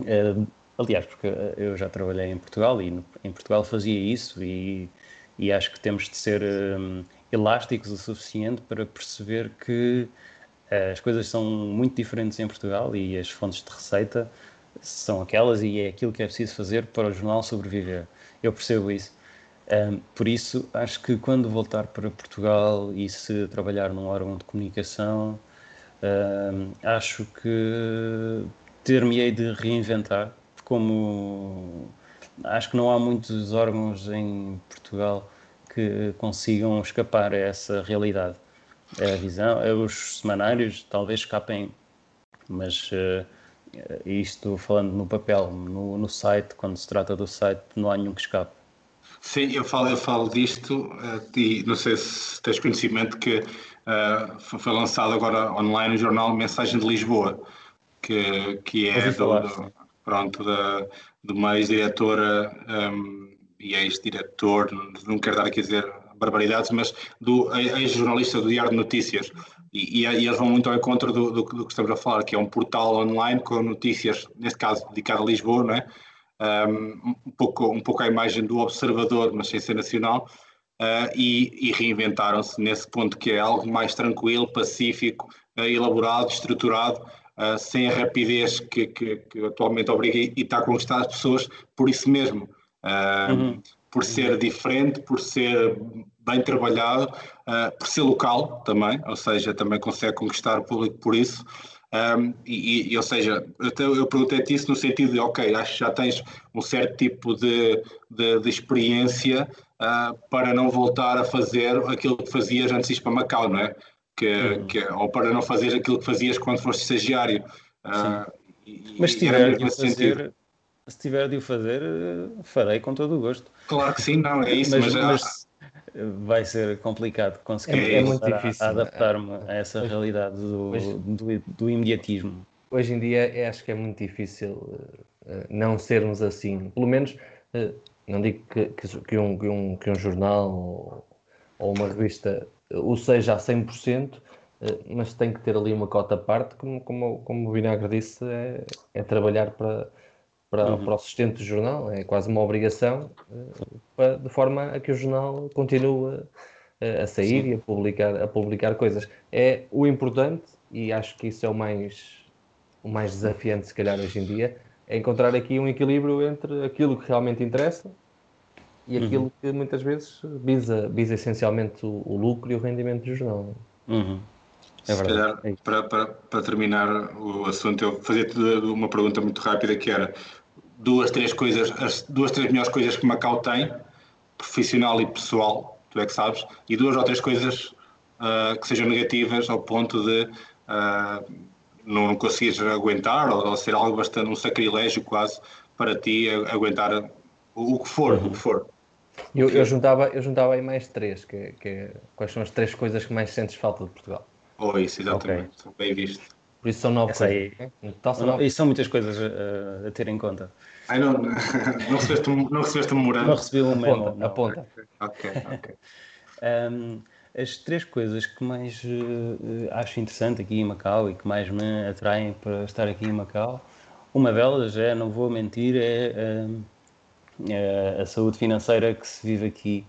Uh, aliás, porque eu já trabalhei em Portugal e no, em Portugal fazia isso e, e acho que temos de ser um, elásticos o suficiente para perceber que as coisas são muito diferentes em Portugal e as fontes de receita são aquelas e é aquilo que é preciso fazer para o jornal sobreviver. Eu percebo isso. Um, por isso, acho que quando voltar para Portugal e se trabalhar num órgão de comunicação, um, acho que ter-me-ei de reinventar, como acho que não há muitos órgãos em Portugal que consigam escapar a essa realidade. É a visão, é os semanários talvez escapem, mas uh, isto falando no papel, no, no, site, quando se trata do site, não há nenhum que escape. Sim, eu falo, eu falo disto e não sei se tens conhecimento que uh, foi lançado agora online o jornal Mensagem de Lisboa, que, que é do, do, pronto, da, de uma ex-diretora um, e ex-diretor, não quero dar aqui a dizer barbaridades, mas do ex-jornalista do Diário de Notícias. E, e, e, eles vão muito ao encontro do, do, do, que estamos a falar, que é um portal online com notícias, neste caso dedicado a Lisboa, não é? Um, um, pouco, um pouco à imagem do Observador, mas sem ser nacional, uh, e, e reinventaram-se nesse ponto que é algo mais tranquilo, pacífico, uh, elaborado, estruturado, uh, sem a rapidez que, que, que, atualmente obriga e está a conquistar as pessoas por isso mesmo. Uhum. Por ser diferente, por ser bem trabalhado, por ser local também, ou seja, também consegue conquistar o público por isso. Um, e, e, ou seja, eu, eu perguntei-te isso no sentido de, ok, acho que já tens um certo tipo de, de, de experiência uh, para não voltar a fazer aquilo que fazias antes de ir para Macau, não é? Que, uhum. que, ou para não fazer aquilo que fazias quando foste estagiário. Uh, e, Mas se tiver de o fazer, se tiver de o fazer, farei com todo o gosto. Claro que sim, não, é isso, mas, mas, mas vai ser complicado conseguir é, é muito difícil adaptar-me a essa hoje, realidade do, hoje, do, do, imediatismo. Hoje em dia é, acho que é muito difícil uh, não sermos assim. Pelo menos, uh, não digo que, que, um, que, um, que um jornal ou, ou uma revista o seja a 100%, mas tem que ter ali uma cota à parte, como, como, como o Vinagre disse, é, é trabalhar para para, uhum. para o sustento do jornal, é quase uma obrigação, uh, para, de forma a que o jornal continue a, a sair Sim. e a publicar, a publicar coisas. É o importante, e acho que isso é o mais, o mais desafiante, se calhar, hoje em dia, é encontrar aqui um equilíbrio entre aquilo que realmente interessa e uhum. aquilo uhum. que muitas vezes visa, visa essencialmente o, o lucro e o rendimento do jornal. Uhum. É Se calhar, é para, para, para terminar o assunto, eu fazia-te uma pergunta muito rápida que era duas, três coisas, as duas, três melhores coisas que Macau tem, profissional e pessoal, tu é que sabes, e duas ou três coisas uh, que sejam negativas ao ponto de uh, não conseguires aguentar ou, ou, ser algo bastante um sacrilégio quase para ti aguentar o, o que for, uhum. o que for. Eu, eu, juntava, eu juntava aí mais três, que, que, quais são as três coisas que mais sentes falta de Portugal? Oh, isso, exatamente, okay. bem visto. Por isso são nove Essa coisas. Aí, então, são nove. E são muitas coisas a, a ter em conta. Ai, não, não recebeste, não recebeste um memorando? Não recebi um memo. Aponta, aponta. Ok, ok. um, as três coisas que mais uh, acho interessante aqui em Macau e que mais me atraem para estar aqui em Macau, uma delas é, não vou mentir, é, é a saúde financeira que se vive aqui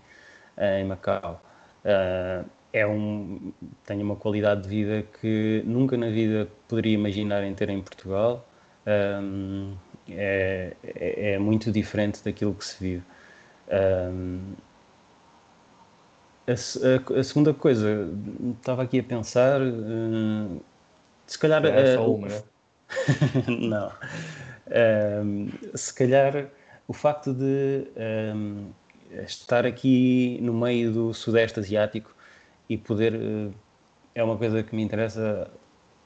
uh, em Macau. Uh, é um, tem uma qualidade de vida que nunca na vida poderia imaginar em ter em Portugal. É, é, é, muito diferente daquilo que se vive. A, a, a, segunda coisa, estava aqui a pensar, uh, se calhar. É só uma, né? não. Se calhar o facto de um, estar aqui no meio do Sudeste Asiático e poder. Uh, é uma coisa que me interessa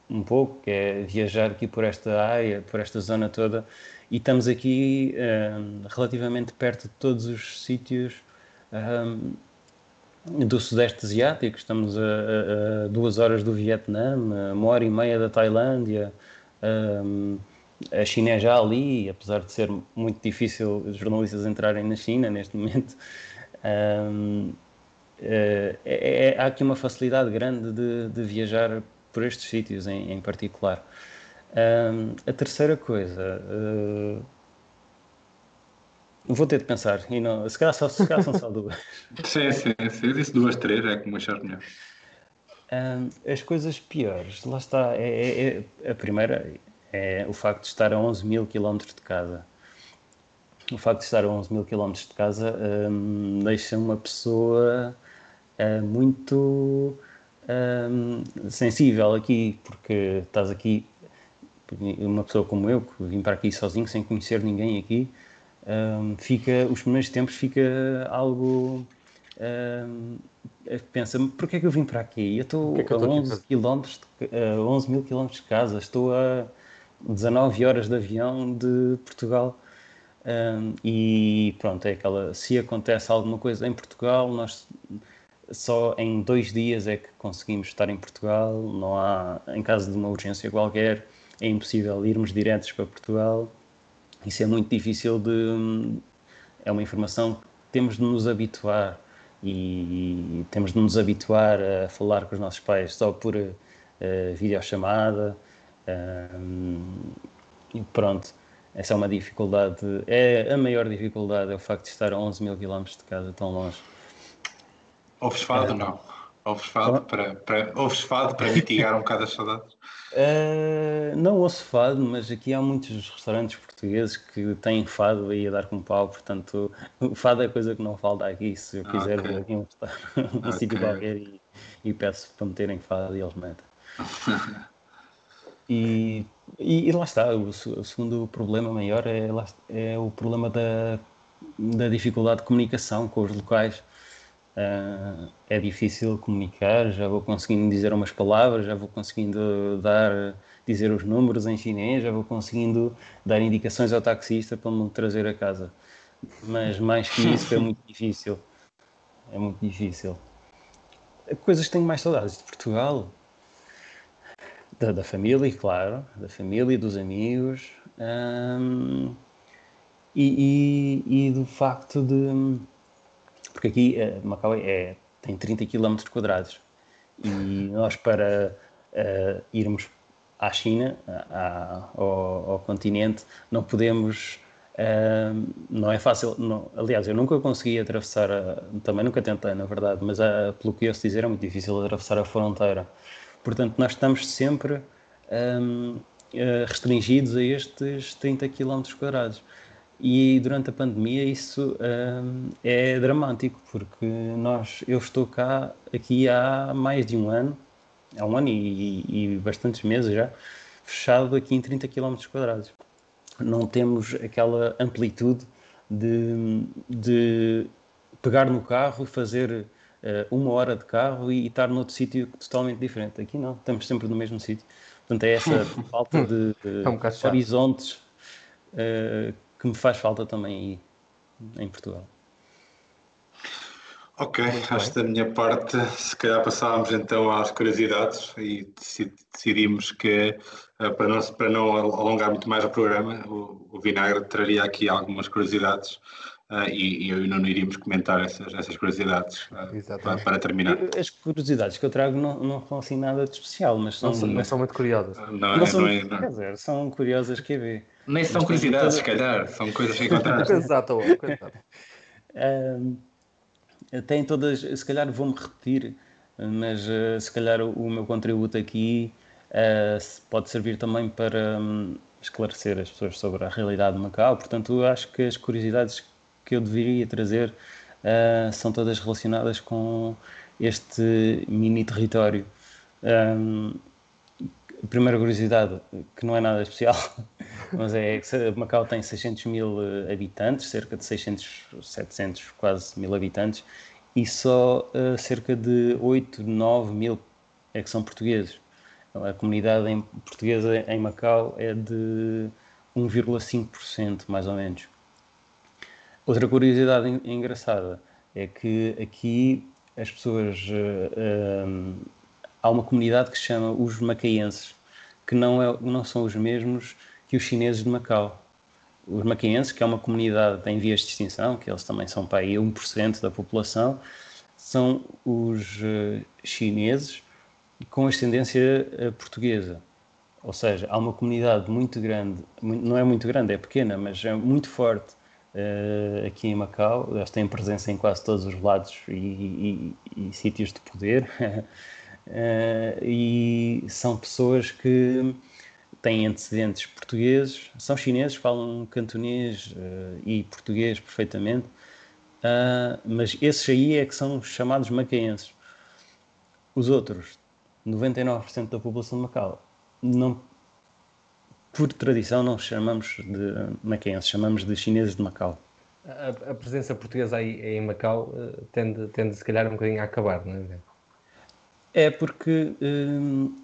um pouco, que é viajar aqui por esta área, por esta zona toda, e estamos aqui um, relativamente perto de todos os sítios um, do Sudeste Asiático. Estamos a, a, a, duas horas do Vietnã, uma hora e meia da Tailândia. Um, a China é já ali, apesar de ser muito difícil os jornalistas entrarem na China neste momento. Um, é, é, é, há aqui uma facilidade grande de, de viajar por estes sítios em, em particular. Um, a terceira coisa, uh, vou ter de pensar, e não, se, calhar só, se calhar são só duas. sim, sim, sim, eu disse duas, três, é como achar melhor. Um, as coisas piores, lá está, é, é, é, a primeira é o facto de estar a 11 mil quilómetros de casa. O facto de estar a 11 mil quilómetros de casa um, deixa uma pessoa uh, muito um, sensível aqui, porque estás aqui, uma pessoa como eu, que vim para aqui sozinho, sem conhecer ninguém aqui, um, fica, os primeiros tempos fica algo uh, pensa, porquê é que eu vim para aqui? Eu estou é a estou aqui 11, quilómetros de, uh, 11 mil quilómetros de casa, estou a 19 horas de avião de Portugal. Um, e pronto, é aquela. Se acontece alguma coisa em Portugal, nós só em dois dias é que conseguimos estar em Portugal. Não há, em caso de uma urgência qualquer, é impossível irmos diretos para Portugal. Isso é muito difícil de. É uma informação que temos de nos habituar e temos de nos habituar a falar com os nossos pais só por uh, videochamada. Um, e pronto, essa é uma dificuldade. É a maior dificuldade é o facto de estar a 11 mil quilómetros de casa tão longe. Ouves fado, não? Ouves fado para, para, ouves fado para mitigar um bocado as saudades? Uh, não ouço fado, mas aqui há muitos restaurantes portugueses que têm fado aí a dar com pau, portanto, o fado é coisa que não falta aqui. Se eu quiser okay. vir aqui um, um okay. sítio qualquer e, e, peço para meterem fado e eles metem. e, e, e, lá está, o, o, segundo problema maior é, é o problema da, da dificuldade de comunicação com os locais Uh, é difícil comunicar, já vou conseguindo dizer umas palavras, já vou conseguindo dar, dizer os números em chinês, já vou conseguindo dar indicações ao taxista para me trazer a casa. Mas mais que isso é muito difícil. É muito difícil. Coisas que tenho mais saudades de Portugal, da, da família, claro, da família, dos amigos um, e, e, e do facto de porque aqui uh, Macau é, tem 30 km quadrados e nós para uh, irmos à China, à, ao, ao, continente, não podemos, uh, não é fácil, não, aliás, eu nunca consegui atravessar, a, também nunca tentei, na verdade, mas uh, pelo que eu se dizer é muito difícil atravessar a fronteira. Portanto, nós estamos sempre um, restringidos a estes 30 km quadrados. E durante a pandemia isso hum, é dramático, porque nós, eu estou cá aqui há mais de um ano, há um ano e, e bastantes meses já, fechado aqui em 30 km quadrados. Não temos aquela amplitude de, de pegar no carro e fazer uma hora de carro e, e estar noutro sítio totalmente diferente. Aqui não, estamos sempre no mesmo sítio. Portanto, é essa falta de, de é um horizontes uh, que me faz falta também aí em Portugal. Ok, Muito acho que da minha parte, se calhar passávamos então às curiosidades e decidimos que, eh, para não, para não alongar muito mais o programa, o, o Vinagre traria aqui algumas curiosidades Uh, e, e, eu e o Nuno iríamos comentar essas, essas curiosidades uh, para, para, terminar. As curiosidades que eu trago não, não são assim nada de especial, mas são, não, não são muito curiosas. Não, não, é, são, não é, não. Quer dizer, são curiosas que ver. Nem são curiosidades, se calhar, são coisas que encontraste. Exato, uh, tem todas, se calhar vou-me repetir, mas uh, se calhar o, o, meu contributo aqui uh, pode servir também para um, esclarecer as pessoas sobre a realidade de Macau. Portanto, eu acho que as curiosidades que eu deveria trazer uh, são todas relacionadas com este mini território. Um, a primeira curiosidade, que não é nada especial, mas é que Macau tem 600 mil eh, habitantes, cerca de 600, 700, quase mil habitantes, e só uh, cerca de 8, 9 mil é que são portugueses. A comunidade em, portuguesa em Macau é de 1,5%, mais ou menos. Outra curiosidade engraçada é que aqui as pessoas. Uh, há uma comunidade que se chama os macaenses, que não, é, não são os mesmos que os chineses de Macau. Os macaenses, que é uma comunidade em vias de extinção, que eles também são para aí 1% da população, são os uh, chineses com ascendência uh, portuguesa. Ou seja, há uma comunidade muito grande, não é muito grande, é pequena, mas é muito forte uh, aqui em Macau. Eles têm presença em quase todos os lados e, e, e sítios de poder. uh, e são pessoas que têm antecedentes portugueses, são chineses, falam cantonês uh, e português perfeitamente, mas esses aí é que são chamados macaenses. Os outros, 99% da população de Macau, não por tradição não chamamos de maquenses, chamamos de chineses de Macau. a, a, presença portuguesa aí, aí em Macau uh, tende, tende, se calhar, um bocadinho a acabar, não é? É porque um,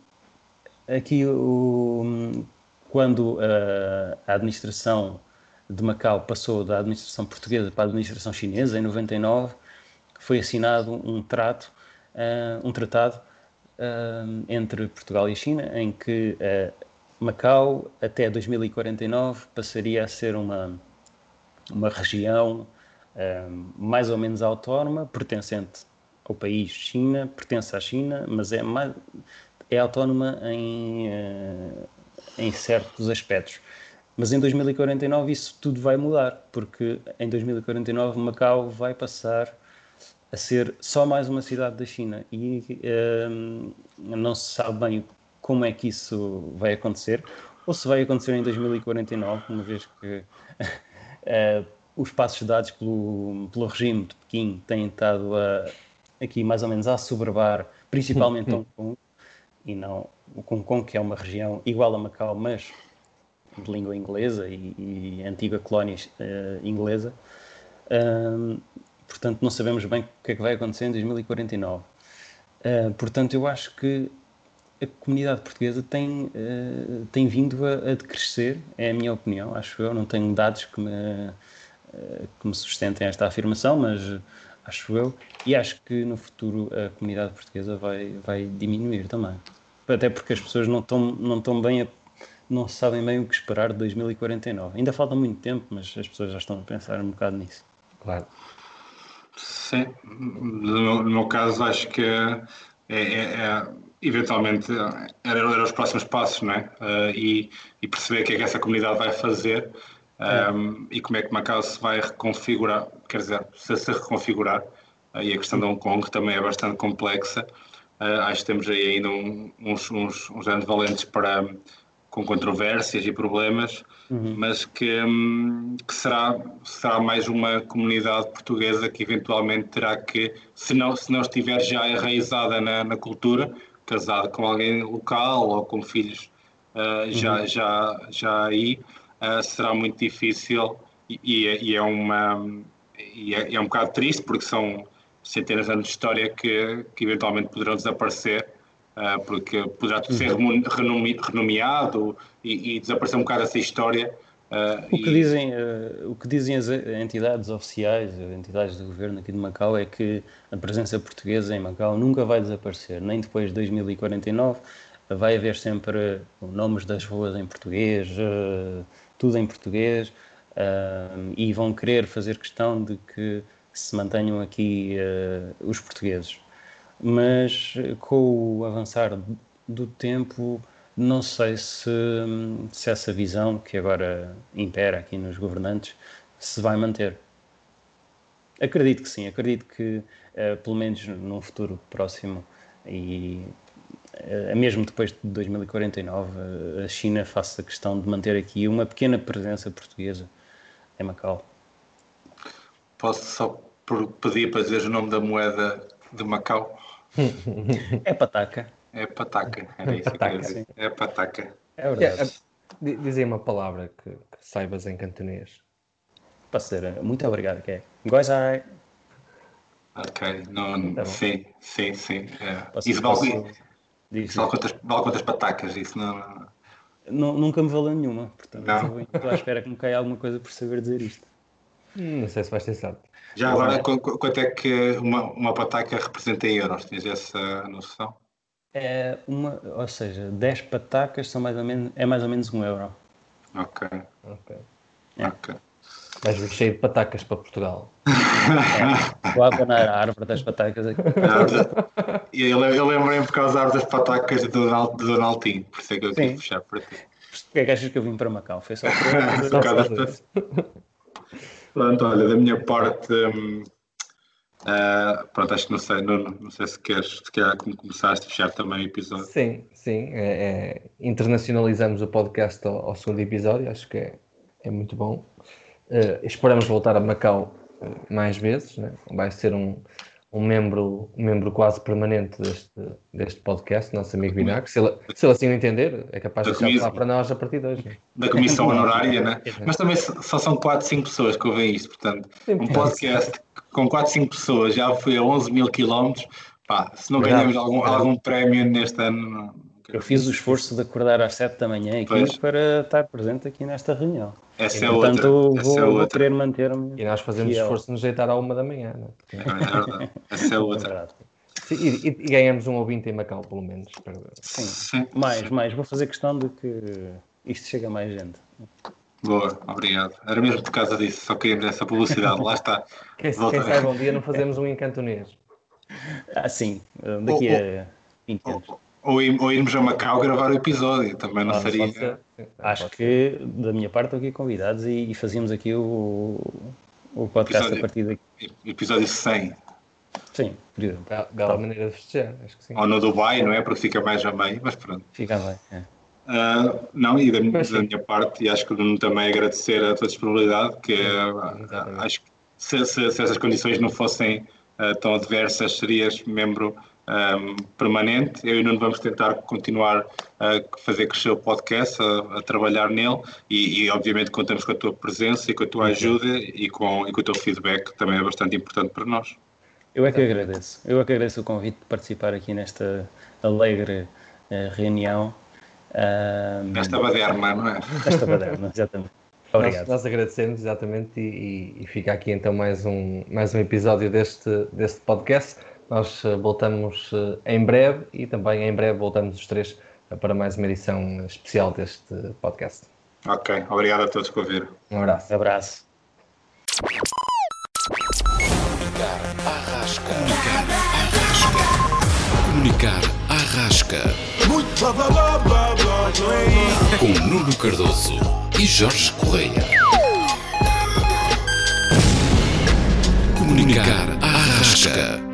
aqui o, quando a, a administração de Macau passou da administração portuguesa para a administração chinesa, em 99, foi assinado um trato, uh, um tratado uh, entre Portugal e a China, em que uh, Macau, até 2049, passaria a ser uma, uma região mais ou menos autónoma, pertencente ao país China, pertence à China, mas é, mais, é autónoma em, em certos aspectos. Mas em 2049 isso tudo vai mudar, porque em 2049 Macau vai passar a ser só mais uma cidade da China e um, não se sabe bem como é que isso vai acontecer, ou se vai acontecer em 2049, uma vez que uh, os passos dados pelo, pelo regime de Pequim têm estado a, aqui mais ou menos a soberbar principalmente Hong Kong, e não o Hong Kong, que é uma região igual a Macau, mas de língua inglesa e, e antiga colónia uh, inglesa. Portanto, não sabemos bem o que é que vai acontecer em 2049. Uh, portanto, eu acho que a comunidade portuguesa tem, uh, tem vindo a, a, decrescer, é a minha opinião, acho eu. Não tenho dados que me, uh, que me sustentem esta afirmação, mas acho eu. E acho que no futuro a comunidade portuguesa vai, vai diminuir também. Até porque as pessoas não estão, não estão bem a não sabem bem o que esperar de 2049. Ainda falta muito tempo, mas as pessoas já estão a pensar um bocado nisso. Claro. Sim, no, no meu caso acho que é, é, é eventualmente eram era os próximos passos, não é? Uh, e, e, perceber o que é que essa comunidade vai fazer um, e como é que Macau se vai reconfigurar, quer dizer, se se reconfigurar. Uh, e a questão de Hong Kong também é bastante complexa. Uh, acho que temos aí ainda um, uns, uns, uns anos valentes para com controvérsias e problemas, uhum. mas que, hum, que, será, será mais uma comunidade portuguesa que eventualmente terá que, se não, se não estiver já enraizada na, na cultura, casada com alguém local ou com filhos uh, já, uhum. já, já aí, uh, será muito difícil e, e, é, uma, e é, é um bocado triste porque são centenas de anos de história que, que eventualmente poderão desaparecer porque poderá tudo ser renomeado e, e, desaparecer um bocado essa história. Uh, o, que e... dizem, uh, o que dizem as entidades oficiais, as entidades do governo aqui de Macau, é que a presença portuguesa em Macau nunca vai desaparecer, nem depois de 2049. Vai haver sempre nomes das ruas em português, tudo em português, e vão querer fazer questão de que se mantenham aqui os portugueses mas com o avançar do tempo, não sei se, se essa visão que agora impera aqui nos governantes se vai manter. Acredito que sim, acredito que, uh, pelo menos num futuro próximo, e uh, mesmo depois de 2049, uh, a China faça questão de manter aqui uma pequena presença portuguesa em Macau. Posso só pedir para dizer o nome da moeda de Macau? É pataca. É pataca, era isso pataca, que eu dizer. É pataca. É verdade. É, dizem uma palavra que, que, saibas em cantonês. Eh, muito obrigado, que é Gozai. Ok, não, tá sim, sim, sim. É. Isso vale, isso vale, quantas, vale quantas patacas, isso não, não... Nunca me valeu nenhuma, portanto não. estou à espera que me caia alguma coisa por saber dizer isto. Não sei se vais ter sorte. Já agora, quanto é que uma, uma pataca representa em euros? Tens essa noção? É uma, ou seja, 10 patacas são mais ou menos, é mais ou menos um euro. Ok. Ok. É. okay. Vir cheio de patacas para Portugal. Vou abanar a árvore das patacas aqui. Eu, eu lembrei-me por causa da árvore das patacas de Donald, de Donaldinho, por isso é que eu quis fechar para ti. Porquê é que achas que eu vim para Macau? Foi só por... Pronto, olha, da minha parte, um, uh, pronto, acho que não sei, não, não sei se queres, se quer como começaste a fechar também o episódio. Sim, sim, é, é, internacionalizamos o podcast ao, ao, segundo episódio, acho que é, é muito bom. Uh, esperamos voltar a Macau mais vezes, né? vai ser um, um membro, um membro quase permanente deste, deste podcast, nosso amigo Vinagre. Se ele, se ele assim o entender, é capaz de Da deixar comissão. lá para nós a partir de hoje. né? Da comissão honorária, né? Mas também só são 4, 5 pessoas que ouvem isto, portanto, um podcast com 4, 5 pessoas já foi a 11 mil quilómetros. Pá, se não Verdade. ganhamos algum, algum prémio neste ano. não- Eu fiz o esforço de acordar às 7 da manhã aqui Pois. para estar presente aqui nesta reunião. Essa é Portanto, outra. Essa vou, é vou querer manter-me. E nós fazemos fiel. esforço de nos deitar à uma da manhã. Né? É verdade. Essa é É outra. Sim, E, e- e ganhamos um ouvinte em Macau, pelo menos. eu. Sim. Sim. Mais, mais. Vou fazer questão de que isto chegue a mais gente. Boa, obrigado. Era mesmo por causa disso, só queríamos essa publicidade. Lá está. Quem, Volta. quem sabe um dia não fazemos um em cantonês. Ah, sim. Daqui Oh, a 20 anos. Ou, ou ir- ou irmos a Macau gravar o episódio, também não Ah, seria. pode ser. Acho pode ser. que da minha parte estou aqui convidados e, e fazíamos aqui o, o podcast Episódio. a partir daqui. Episódio 100. Sim, por exemplo. Bela- Bela maneira de festejar, acho que sim. Ou no Dubai, não é? Porque fica mais a meio, mas pronto. Fica bem. é. Ah, não, e da, da minha parte, e acho que o Nuno também agradecer a tua disponibilidade, que ah, exatamente. acho que se, se, se essas condições não fossem ah, tão adversas, serias membro ahm, permanente. Eu e o Nuno vamos tentar continuar a fazer crescer o podcast, a, a trabalhar nele, e, e, obviamente contamos com a tua presença e com a tua ajuda e com, e com o teu feedback, que também é bastante importante para nós. Eu é que agradeço. Eu é que agradeço o convite de participar aqui nesta alegre eh, reunião. Ah, Esta baderna, não é? Esta baderna, exatamente. Nós, Obrigado. nós agradecemos exatamente e, e- e fica aqui então mais um, mais um episódio deste, deste podcast. Nós eh, voltamos eh, em breve e também em breve voltamos os três eh, para mais uma edição especial deste podcast. Ok, obrigado a todos por ouvir. Um abraço. Abraço. Comunicar à rasca. Muito blá blá blá blá blá blá. Com Nuno Cardoso e Jorge Correia. Comunicar à rasca.